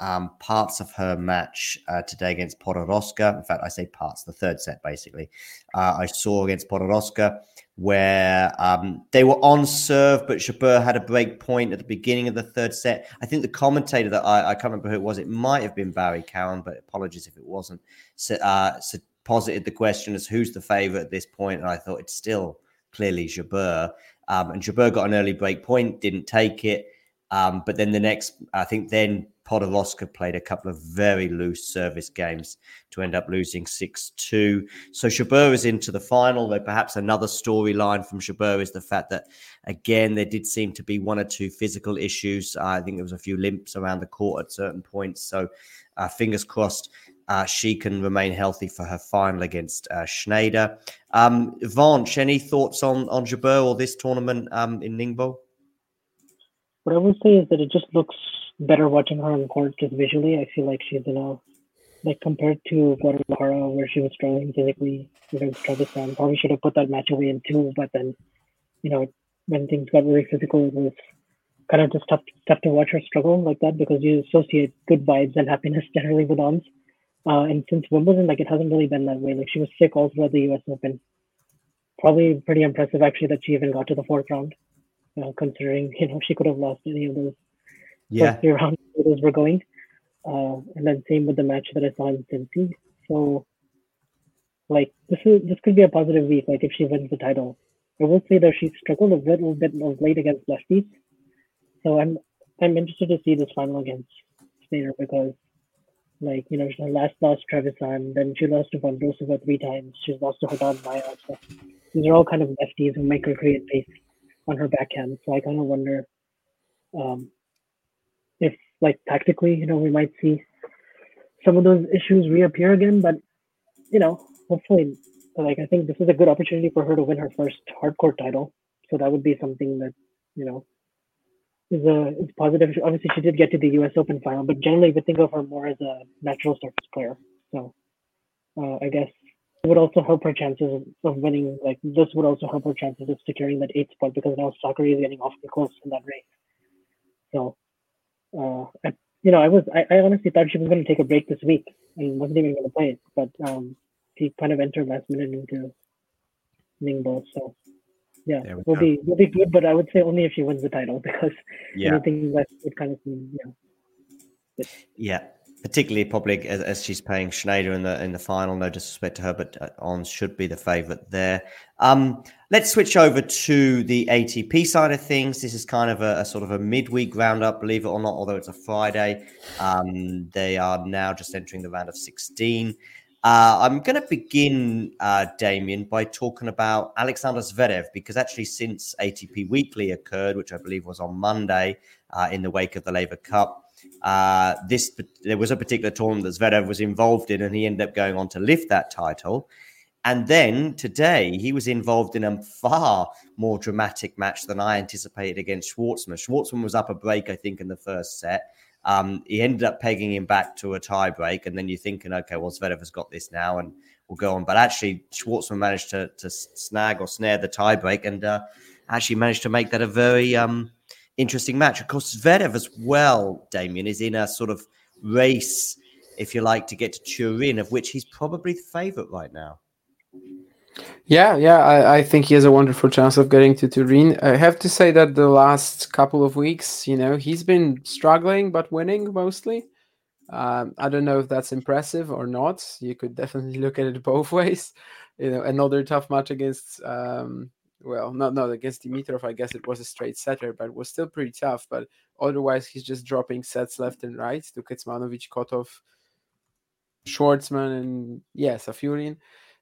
um, parts of her match uh, today against Podoroska. In fact, I say parts, the third set basically. Uh, I saw against Podoroska where um, they were on serve, but Jabeur had a break point at the beginning of the third set. I think the commentator that I, I can't remember who it was, it might have been Barry Cowan, but apologies if it wasn't, so, uh, so posited the question as who's the favorite at this point, and I thought it's still clearly Jabeur. Um, and Jabeur got an early break point, didn't take it. Um, but then the next, I think then Podoroska played a couple of very loose service games to end up losing 6 2. So Jabeur is into the final, though perhaps another storyline from Jabeur is the fact that, again, there did seem to be one or two physical issues. I think there was a few limps around the court at certain points. So uh, fingers crossed uh, she can remain healthy for her final against uh, Schneider. Um, any thoughts on, on Jabeur or this tournament um, in Ningbo? What I would say is that it just looks better watching her on court just visually. I feel like she's in a like compared to Guadalajara where she was struggling physically against Trevisan. Probably should have put that match away in two, but then you know when things got really physical, it was kind of just tough tough to watch her struggle like that because you associate good vibes and happiness generally with ons. Uh, and since Wimbledon, like it hasn't really been that way. Like she was sick all throughout the U.S. Open. Probably pretty impressive actually that she even got to the fourth round, uh, considering you know she could have lost any of those yeah. first three rounds those were going. Uh, and then same with the match that I saw in Cincy. So, like this is this could be a positive week. Like if she wins the title, I will say that she struggled a little bit of late against lefties. So I'm I'm interested to see this final against Schneider because like, you know, she last lost Trevisan, then she lost to Vondrousova three times. She's lost to Haddad Maia. So these are all kind of lefties who make her create pace on her backhand. So I kind of wonder um, if, like, tactically, you know, we might see some of those issues reappear again. But, you know, hopefully, like, I think this is a good opportunity for her to win her first hard court title. So that would be something that, you know, is a is positive. Obviously, she did get to the U.S. Open final, but generally we think of her more as a natural surface player. So uh, I guess it would also help her chances of winning. Like this would also help her chances of securing that eighth spot because now Sakkari is getting awfully close in that race. So, uh, I, you know, I was I, I honestly thought she was going to take a break this week and wasn't even going to play it, but um, she kind of entered last minute into Ningbo. So yeah, we will be will be good, but I would say only if she wins the title because yeah. anything less would kind of seem yeah. Yeah, particularly probably as, as, she's playing Schneider in the in the final. No disrespect to her, but uh, Ons should be the favourite there. Um, let's switch over to the ATP side of things. This is kind of a, a sort of a midweek roundup, believe it or not. Although it's a Friday, um, they are now just entering the round of sixteen. Uh, I'm going to begin, uh, Damien, by talking about Alexander Zverev because actually, since ATP Weekly occurred, which I believe was on Monday uh, in the wake of the Laver Cup, uh, this there was a particular tournament that Zverev was involved in, and he ended up going on to lift that title. And then today, he was involved in a far more dramatic match than I anticipated against Schwartzman. Schwartzman was up a break, I think, in the first set. Um, he ended up pegging him back to a tiebreak, and then you're thinking, okay, well, Zverev has got this now, and we'll go on. But actually, Schwartzman managed to, to snag or snare the tiebreak, and uh, actually managed to make that a very um, interesting match. Of course, Zverev as well, Damien, is in a sort of race, if you like, to get to Turin, of which he's probably the favourite right now. Yeah, yeah, I, I, think he has a wonderful chance of getting to Turin. I have to say that the last couple of weeks, you know, he's been struggling but winning mostly. Um, I don't know if that's impressive or not. You could definitely look at it both ways. You know, another tough match against, um, well, not not against Dimitrov. I guess it was a straight setter, but was still pretty tough. But otherwise, he's just dropping sets left and right to Kecmanovic, Kotov, Schwartzman, and yes, Safiullin.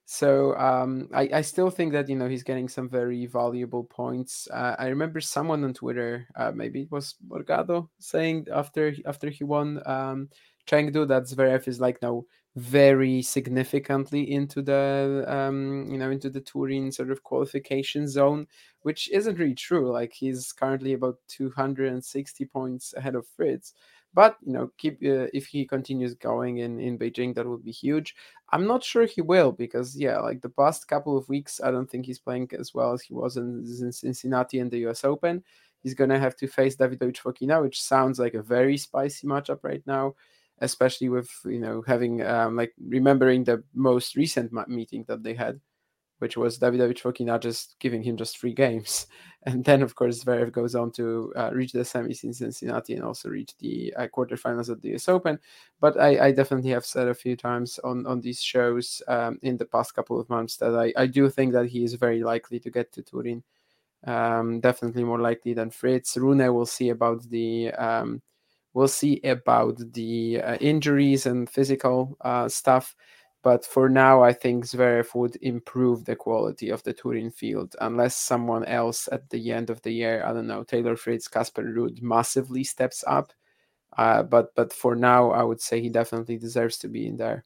So um, I, I still think that you know he's getting some very valuable points. Uh, I remember someone on Twitter, uh, maybe it was Morgado, saying after after he won um, Chengdu that Zverev is like now very significantly into the um, you know into the Turin sort of qualification zone, which isn't really true. Like he's currently about 260 points ahead of Fritz. But you know, keep uh, if he continues going in in Beijing, that would be huge. I'm not sure he will because yeah, like the past couple of weeks, I don't think he's playing as well as he was in, in Cincinnati and the U.S. Open. He's to have to face Davidovich Fokina, which sounds like a very spicy matchup right now, especially with you know having um, like remembering the most recent meeting that they had, which was Davidovich Fokina just giving him just three games, and then of course Zverev goes on to uh, reach the semis in Cincinnati and also reach the uh, quarterfinals at the US Open. But I, I, definitely have said a few times on on these shows um, in the past couple of months that I, I do think that he is very likely to get to Turin um, definitely more likely than Fritz. Rune will see about the um, we'll see about the uh, injuries and physical uh, stuff. But for now, I think Zverev would improve the quality of the Turin field unless someone else at the end of the year, I don't know, Taylor Fritz, Casper Ruud massively steps up. Uh, but but for now, I would say he definitely deserves to be in there.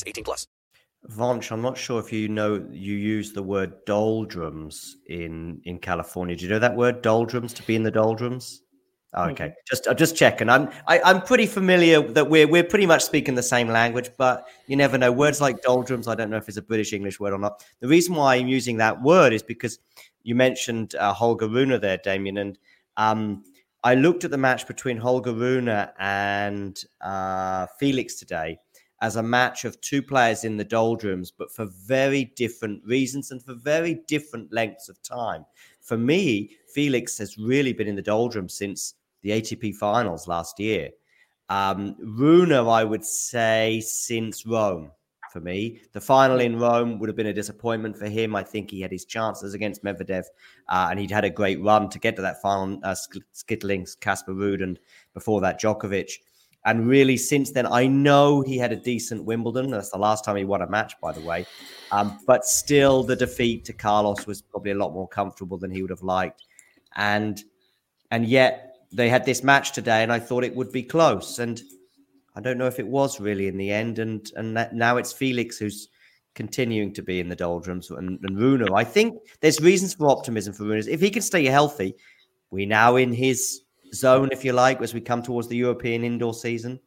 18 plus. Vonch, I'm not sure if you know you use the word doldrums in in California. Do you know that word doldrums to be in the doldrums? Oh, okay, mm-hmm. just I'm just checking. I'm I, am i am pretty familiar that we're we're pretty much speaking the same language, but you never know. Words like doldrums, I don't know if it's a British English word or not. The reason why I'm using that word is because you mentioned uh, Holger Rune there, Damien, and um, I looked at the match between Holger Rune and uh, Felix today as a match of two players in the doldrums, but for very different reasons and for very different lengths of time. For me, Felix has really been in the doldrums since the ATP finals last year. Um, Rune, I would say, since Rome for me. The final in Rome would have been a disappointment for him. I think he had his chances against Medvedev, uh, and he'd had a great run to get to that final, uh, Casper Ruud and before that Djokovic. And really, since then, I know he had a decent Wimbledon. That's the last time he won a match, by the way. Um, but still, the defeat to Carlos was probably a lot more comfortable than he would have liked. And and yet, they had this match today, and I thought it would be close. And I don't know if it was really in the end. And and now it's Felix who's continuing to be in the doldrums, and, and Rune. I think there's reasons for optimism for Rune. If he can stay healthy, we now in his zone, if you like, as we come towards the European indoor season.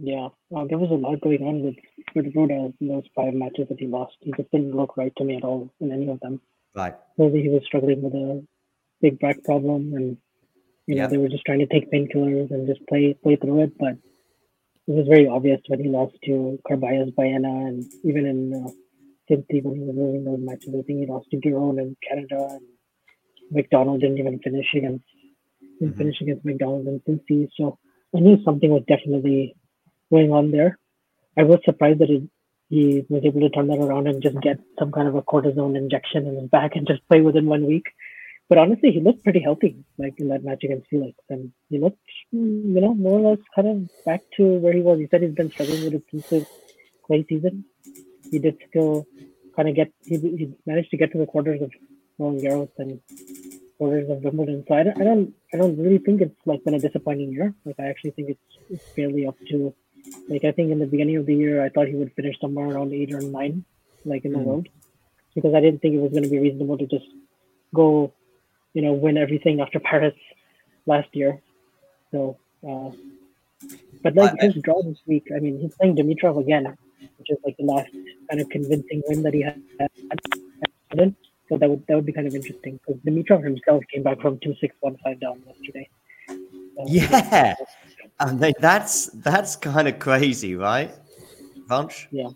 Yeah, uh, there was a lot going on with with Rune in those five matches that he lost. He just didn't look right to me at all in any of them. Right. Maybe he was struggling with a big back problem, and you know they were just trying to take painkillers and just play play through it. But it was very obvious when he lost to Carballes Baena, and even in uh, Cincy when he was losing those matches. I think he lost to Giron in Canada, and McDonald didn't even finish against didn't mm-hmm. finish against McDonald in Cincy. So I knew something was definitely going on there. I was surprised that it, he was able to turn that around and just get some kind of a cortisone injection in his back and just play within one week. But honestly, he looked pretty healthy, like in that match against Felix, and he looked, mm, you know, more or less kind of back to where he was. He said he's been struggling with it since the season. He did still kind of get, he, he managed to get to the quarters of Roland Garros and quarters of Wimbledon. So I don't, I don't, I don't really think it's like been a disappointing year. Like I actually think it's, it's fairly up to, like I think in the beginning of the year I thought he would finish somewhere around eight or nine, like in the mm. world, because I didn't think it was going to be reasonable to just go you know, win everything after Paris last year. So, uh, but like his draw this week, I mean, he's playing Dimitrov again, which is like the last kind of convincing win that he had. So that would that would be kind of interesting because Dimitrov himself came back from two six one five down yesterday. So, yeah, I mean that's that's kind of crazy, right, Vanch? Yeah.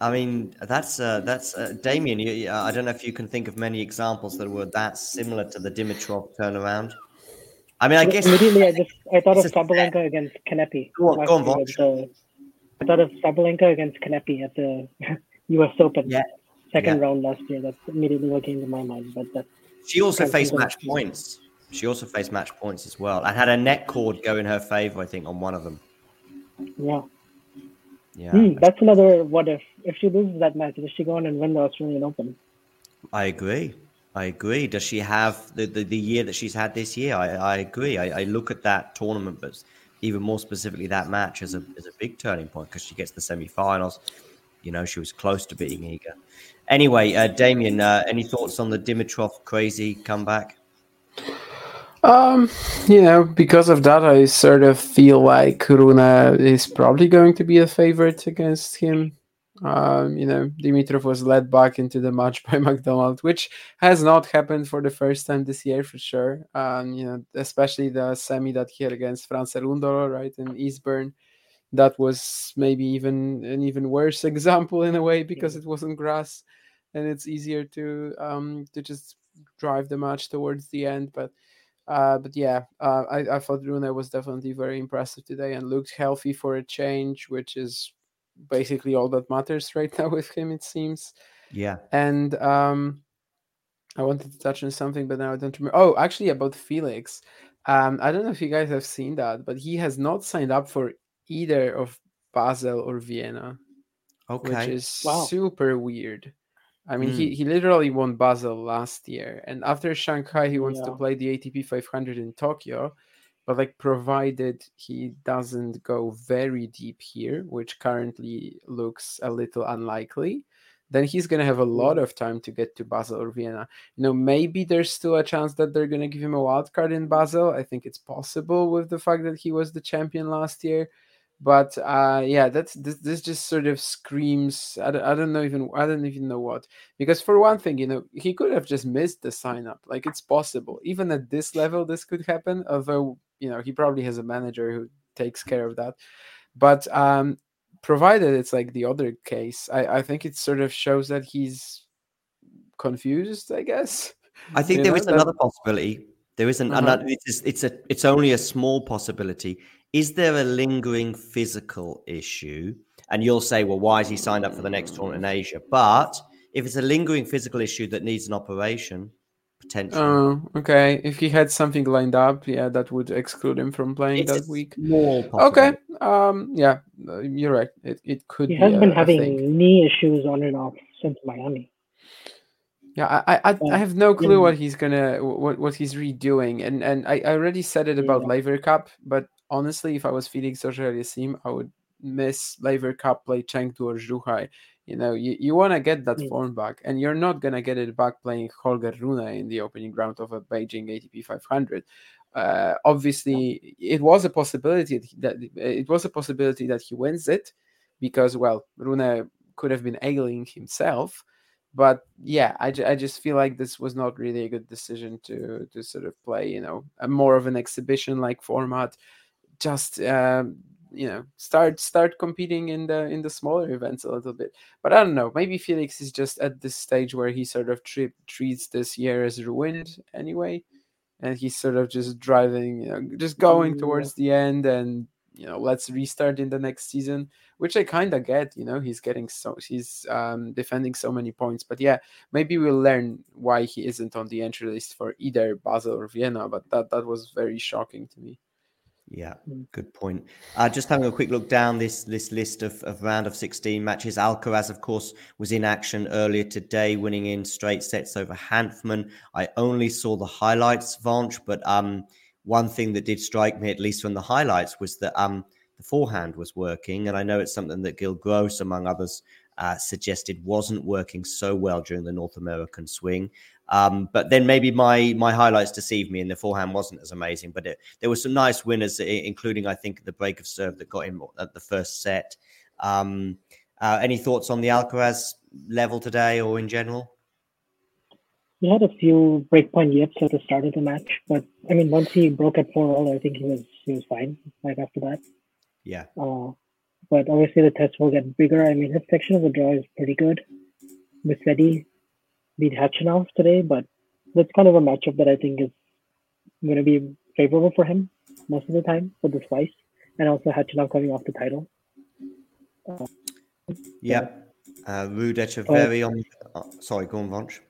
I mean, that's uh, that's uh, Damien. You, I don't know if you can think of many examples that were that similar to the Dimitrov turnaround. I mean, I guess immediately I just I thought of Sabalenka against Kanepi. Go on, go on, I thought of Sabalenka against Kanepi at the U.S. Open yeah. Second yeah. round last year. That's immediately what came to my mind. But that she also faced match points. She also faced match points as well, and had a net cord go in her favor. I think on one of them. Yeah. Yeah, mm, that's another what if. If she loses that match, does she go on and win the Australian Open? I agree. I agree. Does she have the, the, the year that she's had this year? I, I agree. I, I look at that tournament, but even more specifically that match as a as a big turning point because she gets the semi-finals. You know, she was close to beating Iga. Anyway, uh, Damien, uh, any thoughts on the Dimitrov crazy comeback? Um, you know, because of that, I sort of feel like Rune is probably going to be a favorite against him. Um, you know, Dimitrov was led back into the match by McDonald, which has not happened for the first time this year for sure. Um, you know, especially the semi that he had against Fran Cerundolo, right, in Eastbourne. That was maybe even an even worse example in a way because it wasn't grass and it's easier to um to just drive the match towards the end. But uh, but yeah, uh, I, I thought Rune was definitely very impressive today and looked healthy for a change, which is basically all that matters right now with him, it seems. Yeah. And um, I wanted to touch on something, but now I don't remember. Oh, actually, about Felix. Um, I don't know if you guys have seen that, but he has not signed up for either of Basel or Vienna. Okay. Which is Wow. super weird. I mean, he, Mm. he literally won Basel last year, and after Shanghai, he wants to play the ATP 500 in Tokyo. But like, provided he doesn't go very deep here, which currently looks a little unlikely, then he's gonna have a lot of time to get to Basel or Vienna. You know, maybe there's still a chance that they're gonna give him a wild card in Basel. I think it's possible with the fact that he was the champion last year but uh yeah that's this, this just sort of screams I don't, I don't know even i don't even know what because for one thing you know he could have just missed the sign up like it's possible even at this level this could happen although you know he probably has a manager who takes care of that but um provided it's like the other case i i think it sort of shows that he's confused i guess I think You there know, is that- another possibility. there isn't, Uh-huh. another. It's it's a it's only a small possibility. Is there a lingering physical issue? And you'll say, well, why is he signed up for the next tournament in Asia? But if it's a lingering physical issue that needs an operation, potentially, Oh, okay. If he had something lined up, yeah, that would exclude him from playing It's that week. small Okay. Um. Yeah, uh, you're right. It it could He be. has a- been a having knee issues on and off since Miami. Yeah, I, I, I- have no clue what he's gonna what what he's redoing, and and I, I already said it about Yeah. Laver Cup, but honestly, if I was Felix Auger-Aliassime, I would miss Laver Cup play Chengdu or Zhuhai. You know, you, you want to get that Yeah. form back, and you're not gonna get it back playing Holger Rune in the opening round of a Beijing ATP 500. Uh, obviously, it was a possibility that it was a possibility that he wins it, because well, Rune could have been ailing himself but yeah I, ju- I just feel like this was not really a good decision to to sort of play you know a more of an exhibition like format just um, you know start start competing in the in the smaller events a little bit. But i don't know maybe felix is just at this stage where he sort of tri- treats this year as ruined anyway and he's sort of just driving you know just going Mm, towards the end and you know let's restart in the next season which i kind of get you know he's getting so he's um defending so many points. But yeah maybe we'll learn why he isn't on the entry list for either basel or vienna but that that was very shocking to me Yeah, Mm. good point. Uh, just having a quick look down this this list of, of round of 16 matches. Alcaraz, of course, was in action earlier today, winning in straight sets over Hanfmann. I only saw the highlights, Vanch, but um, one thing that did strike me, at least from the highlights, was that um, the forehand was working, and I know it's something that Gil Gross, among others, uh, suggested wasn't working so well during the North American swing. Um, but then maybe my my highlights deceived me, and the forehand wasn't as amazing. But it, there were some nice winners, including I think the break of serve that got him at the first set. Um, uh, any thoughts on the Alcaraz level today, or in general? He had a few breakpoint yips at the start of the match, but I mean, once he broke at four all, I think he was he was fine. Right after that, Yeah, uh, but obviously the test will get bigger. I mean, his section of the draw is pretty good. Musetti beat Khachanov today, but that's kind of a matchup that I think is going to be favorable for him most of the time for the slice, and also Khachanov coming off the title. Uh, yeah. Uh, Rudech are very on. Uh, sorry, go on, Vonch.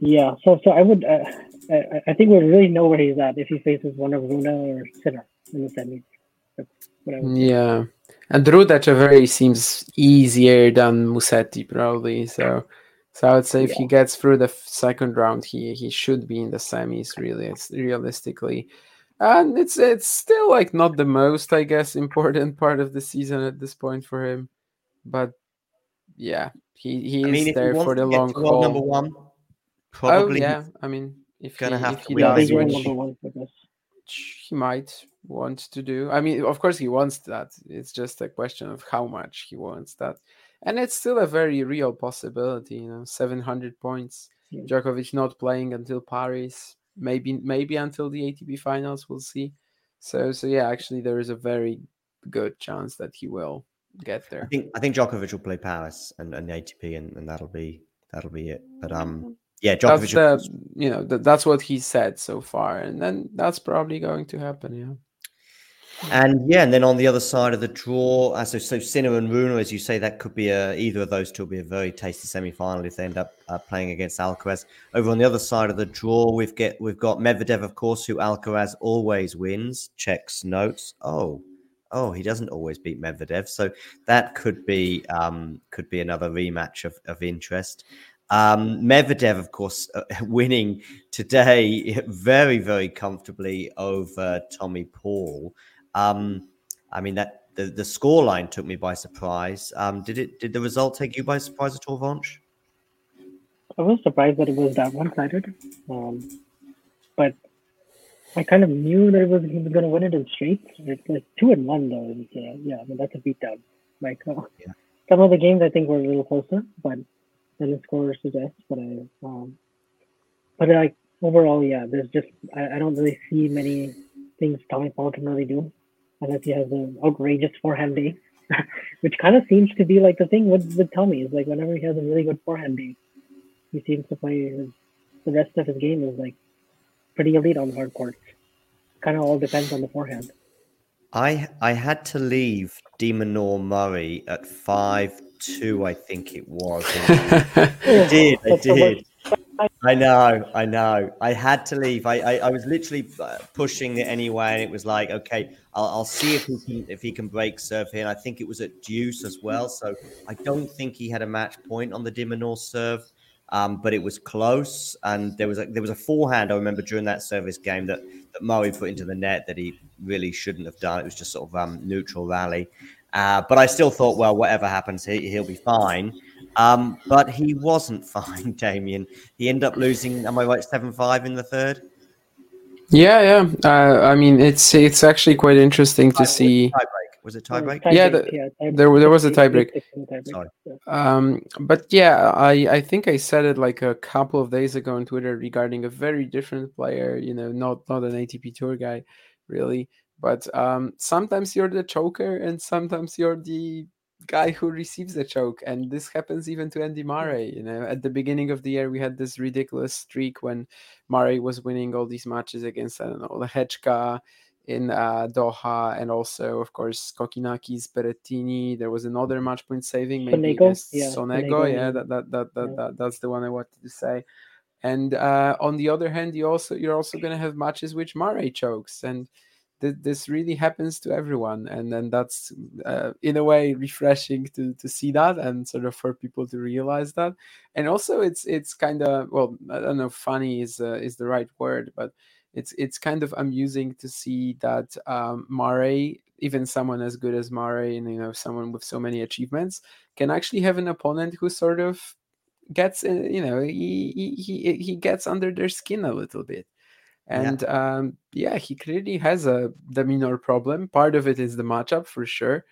Yeah, so so I would uh, I, I think we really know where he's at if he faces one of Rune or Sinner in the semis. That's what I would say. yeah and Ruusuvuori seems easier than musetti probably so So I would say if Yeah. he gets through the second round, he he should be in the semis. Really, it's realistically, and it's it's still like not the most, I guess, important part of the season at this point for him. But yeah, he he I is mean, he there for the long haul. number one, oh, probably yeah, I mean, if gonna he have if to he does, he's world Which- which number one for this. which he might want to do. I mean, of course, he wants that. It's just a question of how much he wants that, and it's still a very real possibility. You know, seven hundred points. Yeah. Djokovic not playing until Paris, maybe maybe until the ATP finals. We'll see. So so yeah, actually, there is a very good chance that he will get there. I think I think Djokovic will play Paris and, and the ATP, and, and that'll be that'll be it. But um, yeah, That's Djokovic. the you know th- that's what he said so far, and then that's probably going to happen. Yeah. And yeah, and then on the other side of the draw, uh, so so Sinner and Rune, as you say, that could be a either of those two will be a very tasty semi-final if they end up uh, playing against Alcaraz. Over on the other side of the draw, we've get we've got Medvedev, of course, who Alcaraz always wins. Checks notes. Oh, oh, he doesn't always beat Medvedev, so that could be um, could be another rematch of, of interest. Um, Medvedev, of course, uh, winning today very very comfortably over Tommy Paul. Um, I mean that the the scoreline took me by surprise. Um, did it? Did the result take you by surprise at all, Vonch? I was surprised that it was that one-sided, um, but I kind of knew that it was he was going to win it in straight. It's like two and one though. Is, uh, yeah, I mean that's a beatdown. Like uh, Yeah. some of the games I think were a little closer, but than the score suggests. But I, um, but like overall, yeah, there's just I, I don't really see many things Tommy Paul can really do unless he has an outrageous forehand day, which kind of seems to be like the thing with with Tommy is like whenever he has a really good forehand day, he seems to play his the rest of his game is like pretty elite on the hard courts. Kind of all depends on the forehand. I I had to leave de Minaur Murray at five two, I think it was. I did, I did. I know, I know. I had to leave. I, I, I was literally uh, pushing it anyway, and it was like, okay, I'll, I'll see if he can if he can break serve here. And I think it was at deuce as well. So I don't think he had a match point on the de Minaur serve, um, but it was close. And there was a, there was a forehand I remember during that service game that that Murray put into the net that he really shouldn't have done. It was just sort of um, neutral rally. Uh, but I still thought, well, whatever happens, he, he'll be fine. Um, but he wasn't fine, Damien. He ended up losing, am I right, 7 5 in the third? Yeah, yeah. Uh, I mean, it's it's actually quite interesting to see. Tiebreak. Was it tiebreak? Yeah, the- there there was a tiebreak. Sorry. Um, but yeah, I I think I said it like a couple of days ago on Twitter regarding a very different player. You know, not not an ATP Tour guy, really. But um, sometimes you're the choker, and sometimes you're the guy who receives the choke, and this happens even to Andy Murray. You know, at the beginning of the year, we had this ridiculous streak when Murray was winning all these matches against I don't know Lehechka in uh, Doha, and also of course Kokkinakis Berrettini. There was another match point saving, maybe Sonego? against Yeah, Sonego. Yeah. that that that, that, Yeah. that that's the one I wanted to say. And uh, on the other hand, you also you're also going to have matches which Murray chokes, and th- this really happens to everyone. And then that's uh, in a way refreshing to to see that, and sort of for people to realize that. And also, it's it's kind of well, I don't know, funny is uh, is the right word, but it's it's kind of amusing to see that um, Murray, even someone as good as Murray, and you know someone with so many achievements, can actually have an opponent who sort of gets uh, you know he he he gets under their skin a little bit and um yeah he clearly has a de Minaur problem. Part of it is the matchup for sure.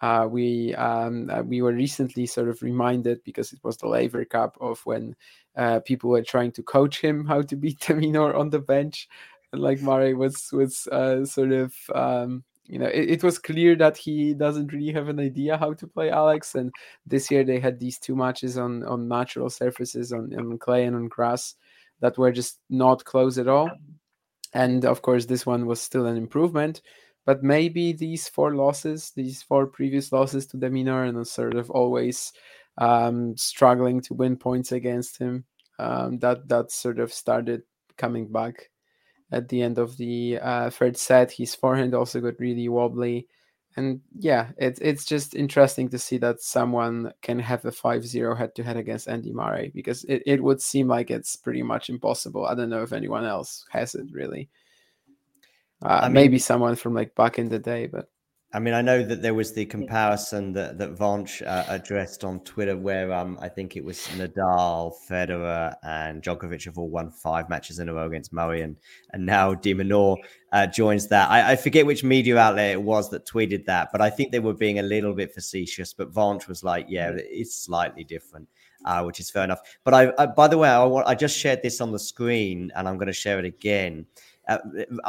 Uh we um uh, we were recently sort of reminded because it was the Laver Cup of when uh people were trying to coach him how to beat de Minaur on the bench. And like Murray was was uh sort of um you know it, it was clear that he doesn't really have an idea how to play alex. And this year they had these two matches on on natural surfaces on, on clay and on grass that were just not close at all. And of course this one was still an improvement. But maybe these four losses these four previous losses to de Minaur and sort of always um, struggling to win points against him. Um, that that sort of started coming back at the end of the uh, third set. His forehand also got really wobbly and yeah, it's it's just interesting to see that someone can have a 5-0 head-to-head against Andy Murray because it, it would seem like it's pretty much impossible. I don't know if anyone else has it really. Uh, I mean- maybe someone from like back in the day, but I mean, I know that there was the comparison that that Vonch uh, addressed on Twitter, where um, I think it was Nadal, Federer, and Djokovic have all won five matches in a row against Murray, and and now Minaur uh, joins that. I, I forget which media outlet it was that tweeted that, but I think they were being a little bit facetious. But Vonch was like, "Yeah, it's slightly different." Uh, which is fair enough. But I, I by the way, I, I just shared this on the screen, and I'm going to share it again. Uh,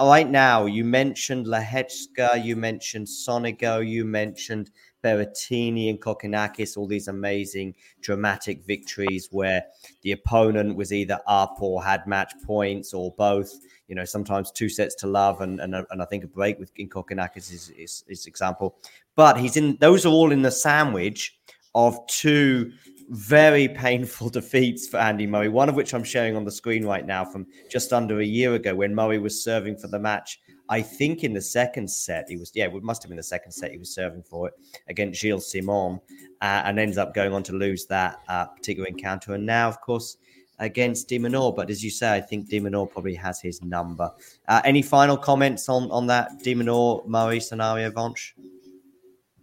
right now, you mentioned Lehechka, you mentioned Sonego, you mentioned Berrettini and Kokkinakis, all these amazing dramatic victories where the opponent was either up or had match points or both. You know, sometimes two sets to love, and and, and I think a break with in Kokkinakis is, is is example. But he's in; those are all in the sandwich of two very painful defeats for Andy Murray, one of which I'm showing on the screen right now from just under a year ago when Murray was serving for the match. I think in the second set, he was, yeah, it must have been the second set he was serving for it against Gilles Simon uh, and ends up going on to lose that uh, particular encounter. And now, of course, against De Minaur. But as you say, I think De Minaur probably has his number. Uh, any final comments on, on that De Minaur Murray scenario, Vonch?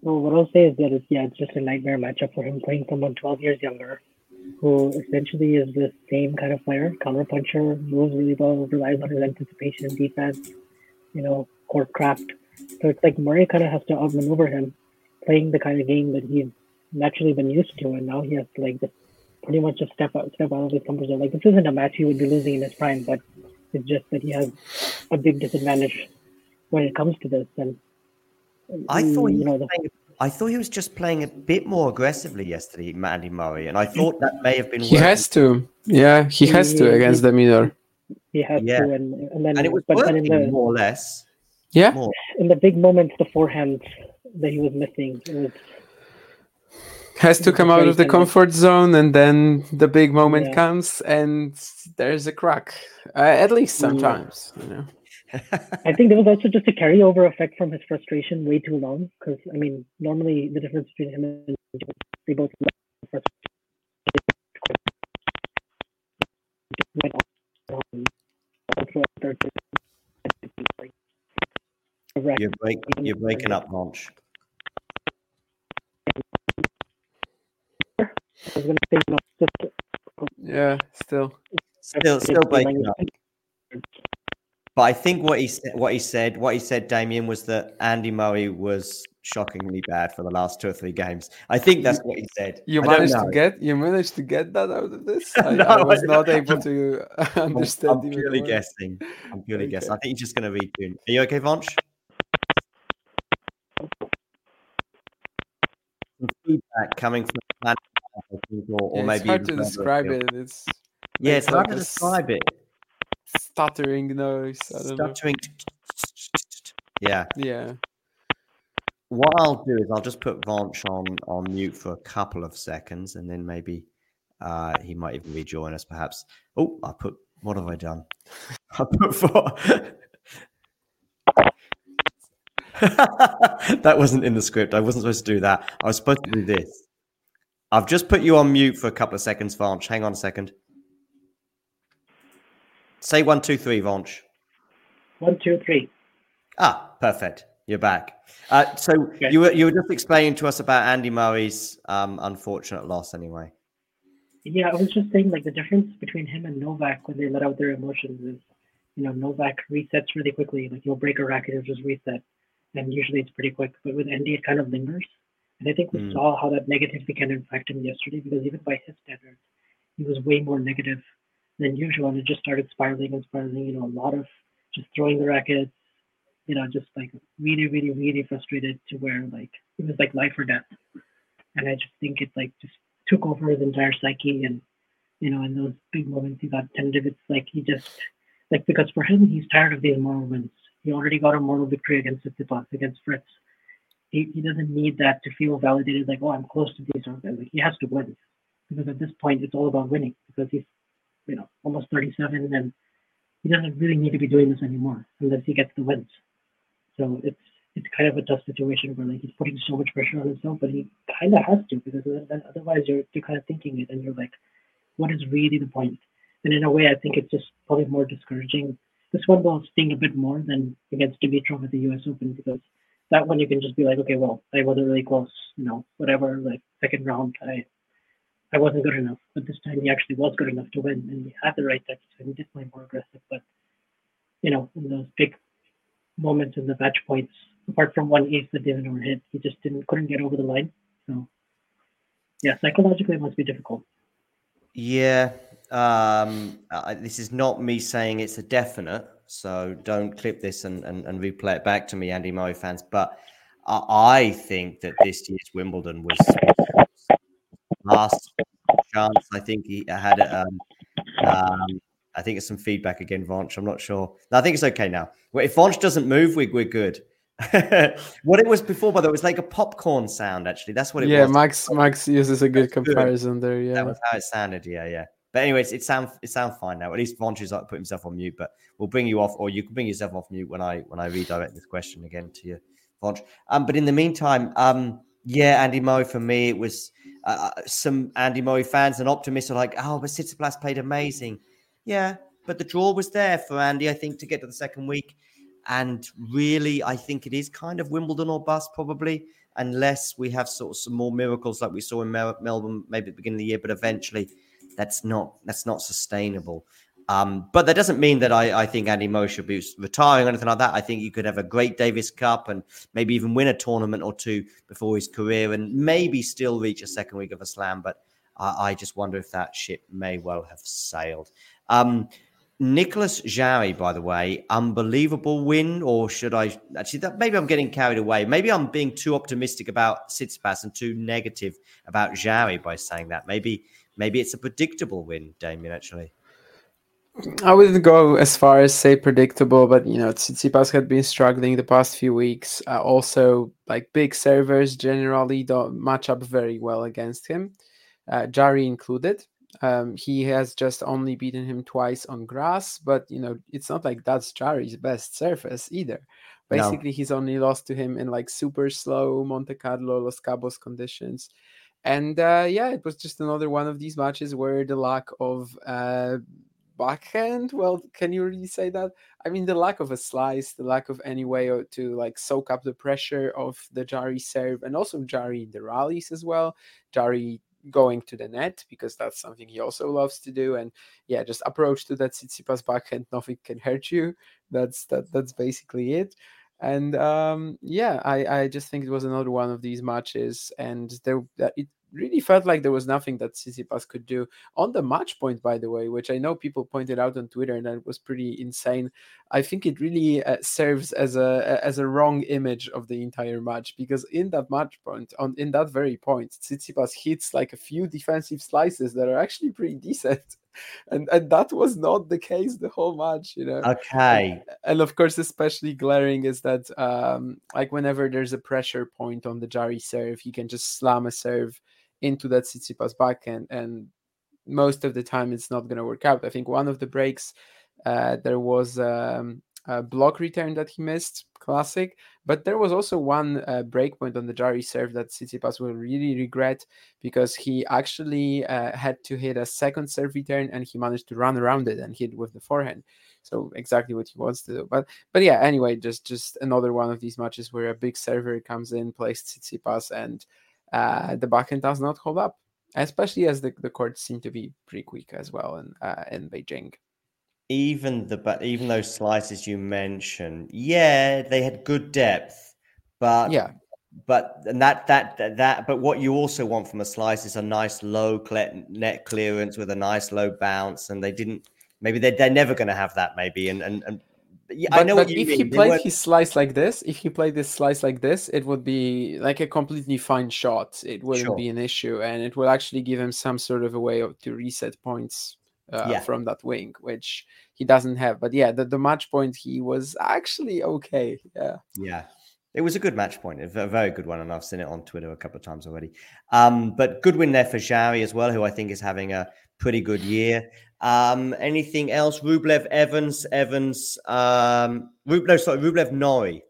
Well, what I'll say is that it's yeah, it's just a nightmare matchup for him playing someone 12 years younger, who essentially is the same kind of player, counterpuncher, moves really well, relies on his anticipation, and defense, you know, court craft. So it's like Murray kind of has to outmaneuver him, playing the kind of game that he's naturally been used to, and now he has to like just pretty much just step out, step out of his comfort zone. Like this isn't a match he would be losing in his prime, but it's just that he has a big disadvantage when it comes to this, and I thought he you know was playing, I thought he was just playing a bit more aggressively yesterday, Andy Murray, and I thought that may have been. he working. has to. Yeah, he has to against De Minaur. he has Yeah. to, and, and then and it was but then working in the more or less. Yeah, More. in the big moments, the forehand that he was missing, it was has to come out of the Very kind comfort zone, and then the big moment Yeah. comes, and there's a crack. Uh, at least sometimes, you know. I think there was also just a carryover effect from his frustration way too long. Because I mean, normally the difference between him and they both went on all throughout the third set. Like, a wreck. You're break, you're breaking up, Monch. I was gonna say, no, just Yeah, still. Still, still breaking up. But I think what he said, what he said, what he said, Damien, was that Andy Murray was shockingly bad for the last two or three games. I think that's what he said. You I managed to get you managed to get that out of this. I, No, I was I- not able to understand. I'm purely more. guessing. I'm purely Okay. guessing. I think he's just going to retune. Are you okay, Vonch? Some feedback coming from the panel, I think, or, or maybe it's hard to describe it. It's Yeah, it's hard to describe it. Stuttering noise. I don't know. Stuttering. Yeah. Yeah. What I'll do is I'll just put Vonch on on mute for a couple of seconds, and then maybe uh, he might even rejoin us. Perhaps. Oh, I put. What have I done? I put four. that wasn't in the script. I wasn't supposed to do that. I was supposed to do this. I've just put you on mute for a couple of seconds, Vonch. Hang on a second. Say one, two, three, Vonch. one, two, three. Ah, perfect. You're back. Uh, so you were you were just explaining to us about Andy Murray's um, unfortunate loss, anyway. Yeah, I was just saying like the difference between him and Novak when they let out their emotions is, you know, Novak resets really quickly. Like you'll break a racket, he'll just reset, and usually it's pretty quick. But with Andy, it kind of lingers, and I think we Mm. saw how that negatively can impact him yesterday because even by his standards, he was way more negative than usual, and it just started spiraling and spiraling. You know, a lot of just throwing the rackets, you know, just like really, really, really frustrated to where like it was like life or death. And I just think it like just took over his entire psyche and you know, in those big moments he got tentative. It's like he just like because for him he's tired of these moral wins. He already got a moral victory against Tsitsipas, against Fritz. He, he doesn't need that to feel validated like, oh I'm close to these or like he has to win. Because at this point it's all about winning because he's you know, almost thirty seven and he doesn't really need to be doing this anymore unless he gets the wins. So it's it's kind of a tough situation where like he's putting so much pressure on himself, but he kind of has to because then otherwise you're you're kind of thinking it and you're like, what is really the point? And in a way, I think it's just probably more discouraging. This one will sting a bit more than against Dimitrov at the U.S. Open because that one you can just be like, okay, well, I wasn't really close, you know, whatever. Like second round, I I wasn't good enough, but this time he actually was good enough to win, and he had the right touch, so he did play more aggressive. But you know, in those big moments in the match points, apart from one ace that didn't overhit, he just didn't couldn't get over the line. So yeah, psychologically it must be difficult. Yeah, um, this is not me saying it's a definite, so don't clip this and, and, and replay it back to me, Andy Murray fans. But I, I think that this year's Wimbledon was last chance. I think he had it. Um, um, I think it's some feedback again, Vonch. I'm not sure. No, I think it's okay now. If Vonch doesn't move, we, we're good. what it was before, by the way, it was like a popcorn sound. Actually, that's what it yeah, was. Yeah, Max Max uses a good comparison there. Yeah, That was how it sounded. Yeah, yeah. But anyways, it sounds it sounds fine now. At least Vonch has like put himself on mute. But we'll bring you off, or you can bring yourself off mute when I when I redirect this question again to you, Vonch. Um, but in the meantime, um, yeah, Andy Murray for me, it was uh, some Andy Murray fans and optimists are like, oh, but Tsitsipas played amazing. Yeah, but the draw was there for Andy, I think, to get to the second week. And really, I think it is kind of Wimbledon or bust, probably, unless we have sort of some more miracles like we saw in Mel- Melbourne, maybe at the beginning of the year. But eventually, that's not that's not sustainable. Um, but that doesn't mean that I, I think Andy Murray should be retiring or anything like that. I think you could have a great Davis Cup and maybe even win a tournament or two before his career and maybe still reach a second week of a slam. But I, I just wonder if that ship may well have sailed. Um, Nicolas Jarry, by the way, unbelievable win, or should I actually? That, maybe I'm getting carried away. Maybe I'm being too optimistic about Tsitsipas and too negative about Jarry by saying that. Maybe, maybe it's a predictable win, Damien. Actually, I wouldn't go as far as say predictable, but you know, Tsitsipas had been struggling the past few weeks. Uh, also, like big servers generally don't match up very well against him, uh, Jarry included. Um, he has just only beaten him twice on grass, but you know, it's not like that's Jarry's best surface either. No. Basically, he's only lost to him in like super slow Monte Carlo, Los Cabos conditions. And uh, yeah, it was just another one of these matches where the lack of uh, backhand, well, can you really say that? I mean, the lack of a slice, the lack of any way to like soak up the pressure of the Jarry serve, and also Jarry in the rallies as well. Jarry going to the net because that's something he also loves to do. And yeah, just approach to that Tsitsipas backhand, nothing can hurt you. That's that. That's basically it. And um, yeah, I, I just think it was another one of these matches, and there it really felt like there was nothing that Tsitsipas could do on the match point. By the way, which I know people pointed out on Twitter, and that was pretty insane. I think it really uh, serves as a as a wrong image of the entire match because in that match point, on in that very point, Tsitsipas hits like a few defensive slices that are actually pretty decent. And, and that was not the case the whole match, you know. Okay. And of course, especially glaring is that um, like whenever there's a pressure point on the Jarry serve, he can just slam a serve into that Tsitsipas backhand, and most of the time it's not going to work out. I think one of the breaks uh, there was um, a block return that he missed, classic. But there was also one uh, break point on the Jarry serve that Tsitsipas will really regret because he actually uh, had to hit a second serve return and he managed to run around it and hit with the forehand. So exactly what he wants to do. But but yeah, anyway, just just another one of these matches where a big server comes in, plays Tsitsipas, and uh, the backhand does not hold up, especially as the, the courts seem to be pretty quick as well in uh, in Beijing. even the but even those slices you mentioned, yeah, they had good depth, but Yeah. but and that that that, that but what you also want from a slice is a nice low net clearance with a nice low bounce, and they didn't. Maybe they they're never going to have that. Maybe and and. and yeah, But, I know but if mean. he played weren't- his slice like this, if he played this slice like this, it would be like a completely fine shot. It wouldn't Sure. be an issue, and it will actually give him some sort of a way of, to reset points uh, Yeah. from that wing, which he doesn't have. But yeah, the, the match point he was actually okay. Yeah. Yeah. It was a good match point, a very good one, and I've seen it on Twitter a couple of times already. Um, but good win there for Jarry as well, who I think is having a pretty good year. Um, anything else? Rublev Evans, Evans, um, no, sorry, Rublev Norrie.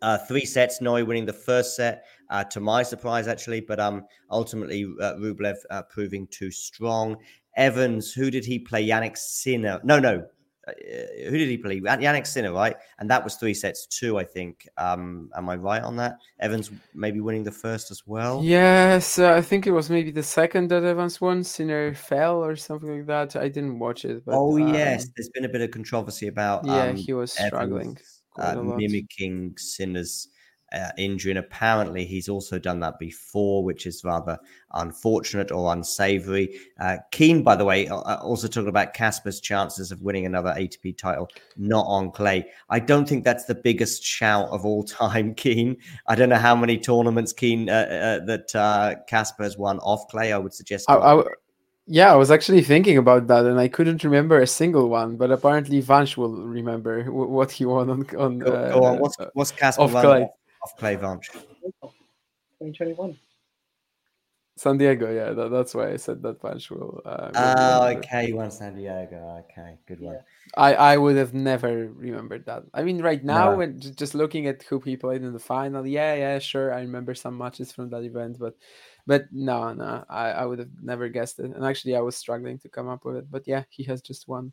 Uh, three sets, Norrie winning the first set, uh, to my surprise, actually, but um, ultimately uh, Rublev uh, proving too strong. Evans, who did he play? Jannik Sinner. No, no. Uh, who did he play? Jannik Sinner, right? And that was three sets, two, I think. Um, am I right on that? Evans maybe winning the first as well. Yes, uh, I think it was maybe the second that Evans won. Sinner fell or something like that. I didn't watch it. But, oh um, yes, there's been a bit of controversy about. Yeah, um, he was struggling uh, mimicking Sinner's uh, injury, and apparently he's also done that before, which is rather unfortunate or unsavory. Uh, Keen, by the way, uh, also talking about Casper's chances of winning another ATP title, not on clay. I don't think that's the biggest shout of all time, Keen. I don't know how many tournaments Keen uh, uh, that uh, Casper has won off clay. I would suggest. I, I, yeah, I was actually thinking about that, and I couldn't remember a single one. But apparently, Vanch will remember what he won on on. Go, uh, go on. What's what's Casper off won clay? Off, off clay, Vanch? 2021. San Diego, yeah, that, that's why I said that Vanch will. Uh, Oh, remember. okay. You won San Diego. Okay, good one. I I would have never remembered that. I mean, right now, No. when just looking at who he played in the final, yeah, yeah, sure, I remember some matches from that event, but but no, no, I I would have never guessed it. And actually, I was struggling to come up with it, but yeah, he has just won.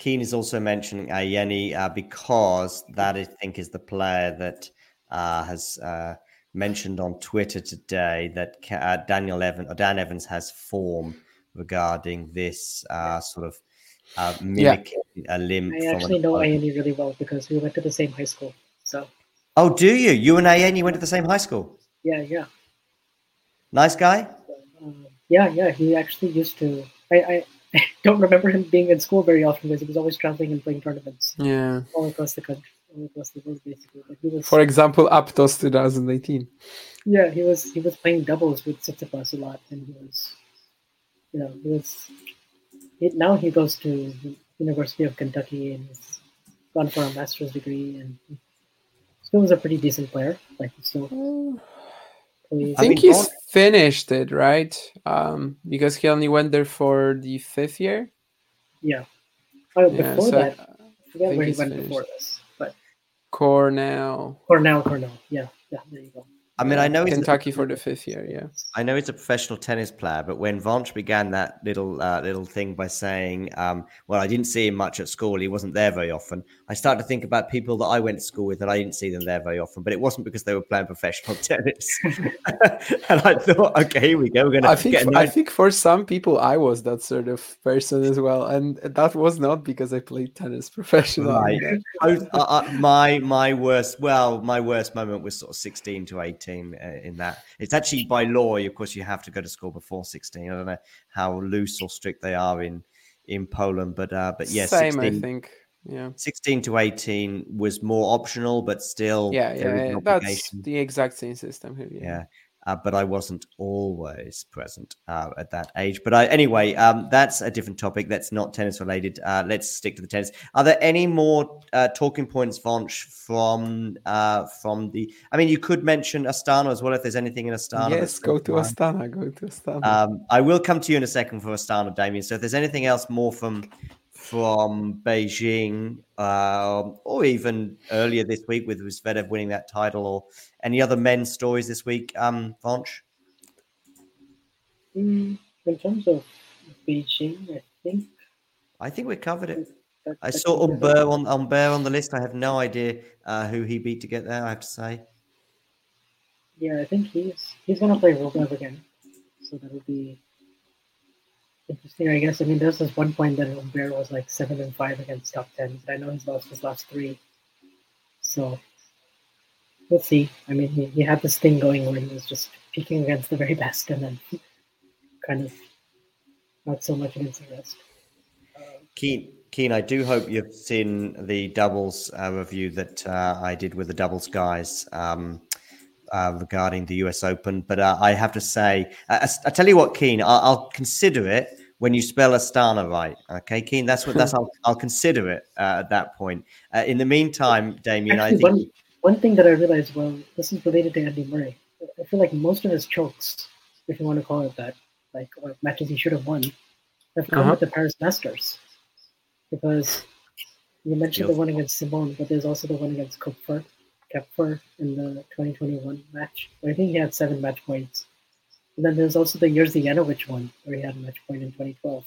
Keane is also mentioning Ayeni uh, because that I think is the player that uh, has uh, mentioned on Twitter today that uh, Daniel Evans or Dan Evans has form regarding this uh, sort of uh, mimicking a limb. I actually know. Ayani really well because we went to the same high school. So Oh, do you? You and Ayeni went to the same high school. yeah, yeah, Nice guy. um, yeah, yeah. He actually used to. I, I I don't remember him being in school very often because he was always traveling and playing tournaments Yeah. all across the country, all across the world, basically. But he was, For example, Aptos 2018. yeah, he was he was playing doubles with Tsitsipas a lot, and he was, you know, he was. It, now he goes to the University of Kentucky and he's gone for a master's degree, and he still was a pretty decent player. Like still. plays- I think he's finished it, right? Um, because he only went there for the fifth year. Yeah. Oh, Yeah, before so that, I forget where he went finished. before this, but Cornell, Cornell, Cornell. Yeah, yeah, there you go. I mean, I know he's a- Kentucky for the fifth year. Yeah. I know he's a professional tennis player, but when Vonch began that little uh, little thing by saying, um, "Well, I didn't see him much at school; he wasn't there very often," I started to think about people that I went to school with, and I didn't see them there very often. But it wasn't because they were playing professional tennis. and I thought, okay, here we go. We're going I think I think for some people I was that sort of person as well, and that was not because I played tennis professionally. Right. Uh, uh, my my worst well my worst moment was sort of 16 to 18 uh, in that it's actually by law of course you have to go to school before 16 i don't know how loose or strict they are in in poland but uh but yes Same, I think. Yeah. 16 to 18 was more optional but still Yeah, yeah, yeah. That's the exact same system here. Yeah. yeah uh, but I wasn't always present uh, at that age. But I, anyway, um, that's a different topic. That's not tennis related. Uh, let's stick to the tennis. Are there any more uh, talking points, Vonch, from uh, from the? I mean, you could mention Astana as well if there's anything in Astana. yes, go to mine. Astana. Go to Astana. Um, I will come to you in a second for Astana, Damien. So if there's anything else more from from Beijing, um, or even earlier this week with Zverev winning that title, or any other men's stories this week, um, Vonch? Mm, in terms of Beijing, I think I think we covered it. that, I saw. Humbert on Humbert on the list. I have no idea uh, who he beat to get there. I have to say. Yeah, I think he's he's gonna play Rublev again, so that'll be interesting. I guess. I mean, there's this one point that Humbert was like seven and five against top ten, but I know he's lost his last three. So we'll see. I mean, he, he had this thing going where he was just peaking against the very best, and then kind of not so much against the rest. Keen, Keen, I do hope you've seen the doubles uh, review that uh, I did with the doubles guys um, uh, regarding the US Open. But uh, I have to say, I, I tell you what, Keen, I'll, I'll consider it when you spell Astana right. Okay, Keen, that's what that's. I'll, I'll consider it uh, at that point. Uh, in the meantime, Damien, I think. one, one thing that I realized, well, this is related to Andy Murray. I feel like most of his chokes, if you want to call it that, like or matches he should have won, have come Uh-huh. at the Paris Masters. Because You mentioned Yep. the one against Simon, but there's also the one against Kupfer, Koepfer in the 2021 match. I think he had seven match points. And then there's also the Jerzy Janowicz one where he had a match point in 2012.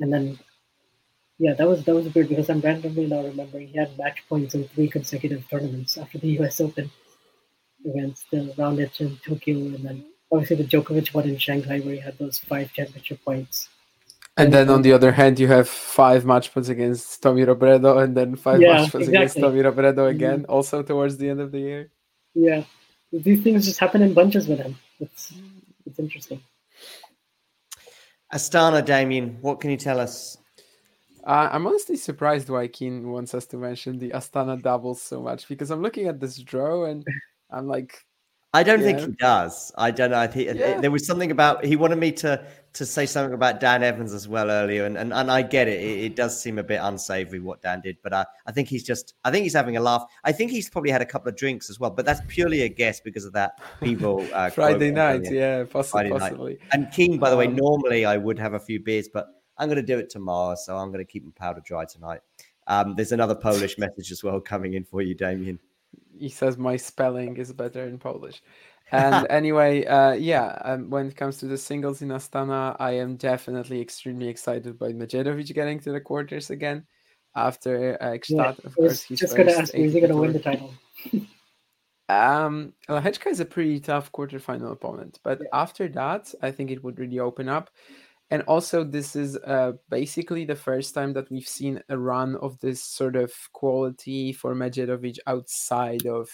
And then, yeah, that was that was weird because I'm randomly now remembering he had match points in three consecutive tournaments after the U.S. Open against the Raonic in Tokyo, and then obviously the Djokovic one in Shanghai where he had those five championship points. And then on the other hand, you have five match points against Tommy Robredo, and then five Yeah, match points against. Tommy Robredo again, mm-hmm. also towards the end of the year. Yeah, these things just happen in bunches with him. It's it's interesting. Astana, Damien, what can you tell us? Uh, I'm honestly surprised why Keen wants us to mention the Astana doubles so much because I'm looking at this draw and I'm like, I don't think he does. I don't know. I think Yeah. there was something about he wanted me to to say something about Dan Evans as well earlier, and and, and I get it. it. It does seem a bit unsavory what Dan did, but I, I think he's just I think he's having a laugh. I think he's probably had a couple of drinks as well, but that's purely a guess because of that Bevo uh, Friday night, yeah, possi- Friday night. possibly. And King, by the way, Um, normally I would have a few beers, but I'm going to do it tomorrow, so I'm going to keep them powder dry tonight. Um, there's another Polish message as well coming in for you, Damien. He says my spelling is better in Polish. And anyway, uh, yeah, um, when it comes to the singles in Astana, I am definitely extremely excited by Medjedovic getting to the quarters again after uh, Yeah, of course. His just gonna ask you, is he gonna win the title? Um, is a pretty tough quarterfinal opponent, but after that, I think it would really open up. And also, this is uh, basically the first time that we've seen a run of this sort of quality for Medjedovic outside of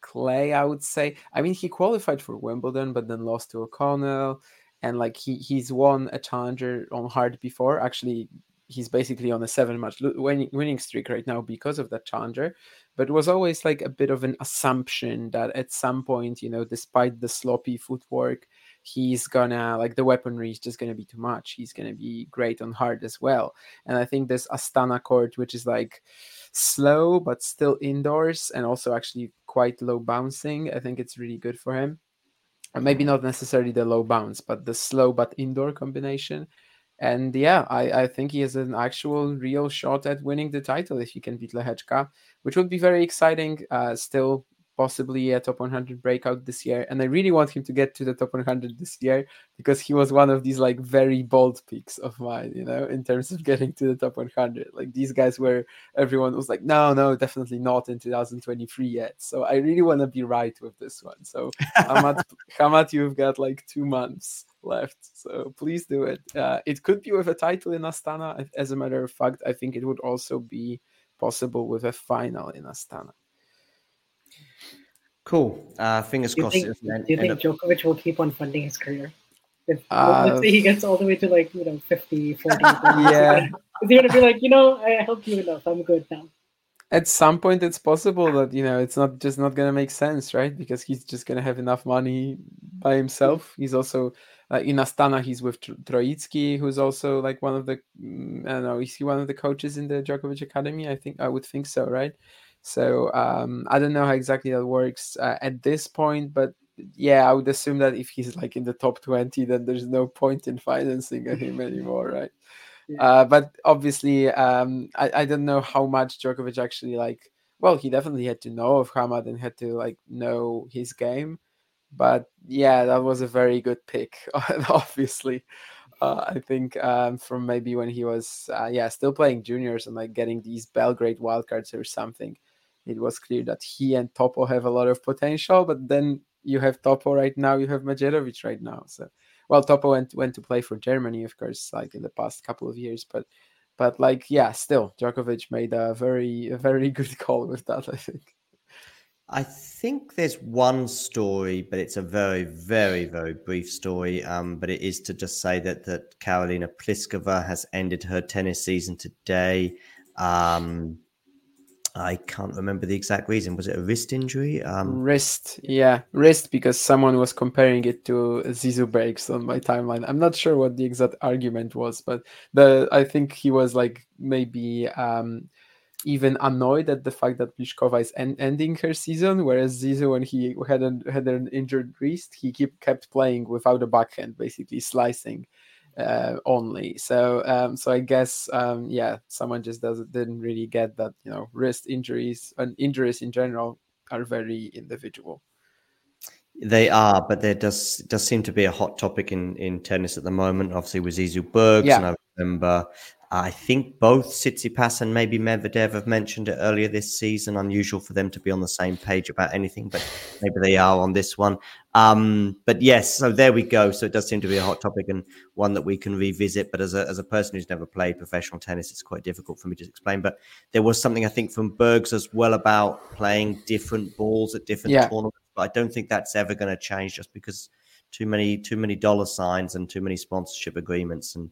Clay. I would say. I mean, he qualified for Wimbledon, but then lost to O'Connell, and like he he's won a challenger on hard before. Actually, he's basically on a seven match winning, winning streak right now because of that challenger but it was always like a bit of an assumption that at some point you know despite the sloppy footwork he's gonna like the weaponry is just gonna be too much. He's gonna be great on hard as well. And i think this astana court which is like slow but still indoors and also actually quite low bouncing i think it's really good for him. And maybe not necessarily the low bounce but the slow but indoor combination. And yeah, I, I think he has an actual real shot at winning the title if he can beat Lehecka, which would be very exciting. Uh, still possibly a top 100 breakout this year. And I really want him to get to the top 100 this year because he was one of these like very bold picks of mine, you know, in terms of getting to the top 100. Like these guys were, everyone was like, no, no, definitely not in 2023 yet. So I really want to be right with this one. So Hamad, Hamad, you've got like two months left. So please do it. Uh, it could be with a title in Astana. As a matter of fact, I think it would also be possible with a final in Astana. Cool. Uh, fingers Do crossed. think, it doesn't end- do you end think up- Djokovic will keep on funding his career? If, Uh, let's say he gets all the way to like, you know, 50, 40. Yeah. Is he going to be like, you know, I helped you enough. I'm good now. At some point, it's possible that you know it's not just not gonna make sense, right? Because he's just gonna have enough money by himself. He's also uh, in Astana. He's with Tro- Troicki, who's also like one of the mm, I don't know. Is he one of the coaches in the Djokovic Academy? I think I would think so, right? So um, I don't know how exactly that works uh, at this point, but yeah, I would assume that if he's like in the top twenty, then there's no point in financing him anymore, right? Uh, but obviously, um, I, I don't know how much Djokovic actually like. Well, he definitely had to know of Hamad and had to like know his game. But yeah, that was a very good pick. obviously, uh, I think um, from maybe when he was uh, yeah still playing juniors and like getting these Belgrade wildcards or something, it was clear that he and Topo have a lot of potential. But then you have Topo right now, you have Medjedovic right now, so well topo went went to play for germany of course like in the past couple of years but but like yeah still Djokovic made a very a very good call with that i think I think there's one story, but it's a very, very, very brief story. Um, but it is to just say that that Karolina Pliskova has ended her tennis season today. Um, I can't remember the exact reason. Was it a wrist injury? Um, wrist yeah wrist because someone was comparing it to Zizou Bergs on my timeline i'm not sure what the exact argument was but the i think he was like maybe um even annoyed at the fact that Pliskova is en- ending her season, whereas Zizou, when he had an, had an injured wrist, he keep, kept playing without a backhand, basically slicing. Uh, only. So um, so I guess um, yeah, someone just doesn't didn't really get that you know wrist injuries and injuries in general are very individual. They are, but there does does seem to be a hot topic in in tennis at the moment. Obviously, with Zizou Bergs, Yeah. and I remember, I think both Tsitsipas and maybe Medvedev have mentioned it earlier this season. Unusual for them to be on the same page about anything, but maybe they are on this one. Um, but yes, so there we go. So it does seem to be a hot topic and one that we can revisit. But as a as a person who's never played professional tennis, it's quite difficult for me to explain. But there was something I think from Bergs as well about playing different balls at different Yeah. tournaments. But I don't think that's ever going to change just because too many too many dollar signs and too many sponsorship agreements and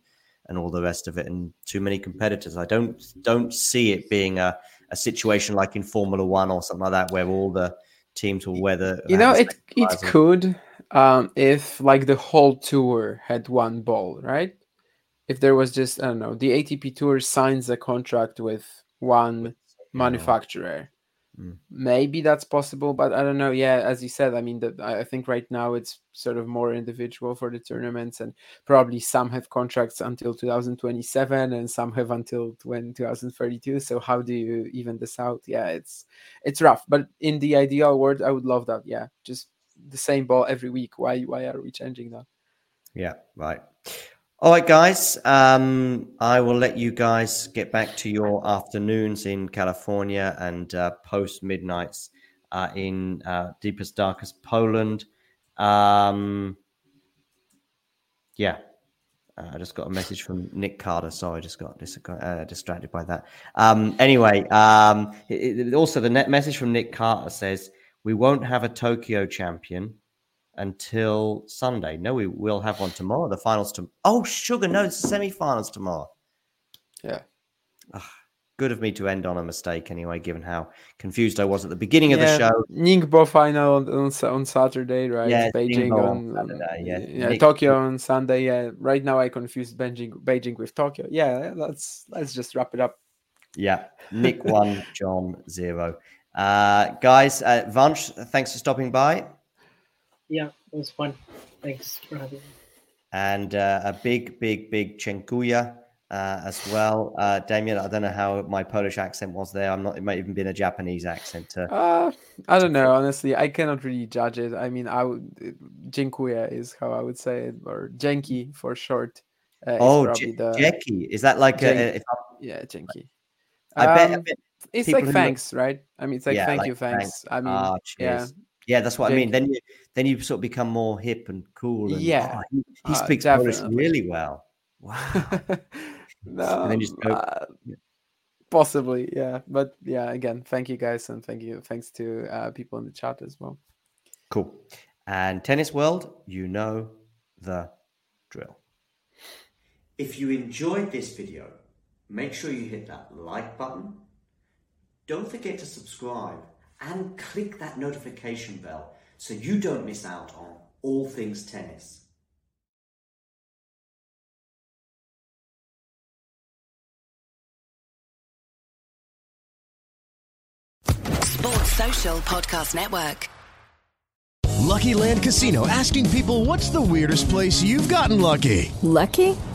and all the rest of it and too many competitors. I don't don't see it being a, a situation like in Formula One or something like that where all the teams will weather. You know, it it could um, if like the whole tour had one ball, right? If there was just I don't know, the ATP tour signs a contract with one manufacturer. Mm. Maybe that's possible, but I don't know. Yeah, as you said, I mean, that I I think right now it's sort of more individual for the tournaments, and probably some have contracts until 2027, and some have until when 2032. So how do you even this out? Yeah, it's it's rough. But in the ideal world, I would love that. Yeah, just the same ball every week. Why why are we changing that? Yeah, right. All right, guys. Um, I will let you guys get back to your afternoons in California and uh, post midnights uh, in uh, deepest, darkest Poland. Um, yeah. Uh, I just got a message from Nick Carter. Sorry, I just got dis- uh, distracted by that. Um, anyway, um, it- it- also the net message from Nick Carter says we won't have a Tokyo champion until Sunday. No, we will have one tomorrow. The finals to oh sugar, no, semi-finals tomorrow. Yeah. Good of me to end on a mistake anyway, given how confused I was at the beginning of the show. Ningbo final on, on, on Saturday, right? Yeah, Beijing Ningbo on, Saturday, yeah. yeah, Tokyo on Sunday. Yeah, right now I confused Beijing, Beijing with Tokyo. Yeah, let's let's just wrap it up. Yeah, Nick one, John zero. Uh, guys, uh, Vanch, thanks for stopping by. Yeah, it was fun. Thanks for having me. and uh, a big, big, big Chenkuya uh, as well. Uh, Damien, I don't know how my Polish accent was there. I'm not. It might even been a Japanese accent. Uh, Uh, I don't know. Honestly, I cannot really judge it. I mean, I would Dziękuję is how I would say it, or Jenki for short. Uh, is oh, probably the Jeki. Is that like a, if I, yeah, Jenki. I bet, I Um, bet It's like who know- thanks, right? I mean, it's like Yeah, thank like you, thanks. thanks. I mean, Ah, yeah, cheers. Yeah, that's what I mean. Then you then you sort of become more hip and cool. And, Yeah, oh, he, he uh, speaks Polish really well. Wow. no, and then you just go, uh, possibly, yeah. But yeah, again, thank you guys, and thank you, thanks to uh, people in the chat as well. cool. And tennis world, you know the drill. If you enjoyed this video, make sure you hit that like button. Don't forget to subscribe and click that notification bell so you don't miss out on all things tennis. Sports Social Podcast Network. Lucky Land Casino asking people what's the weirdest place you've gotten lucky? Lucky?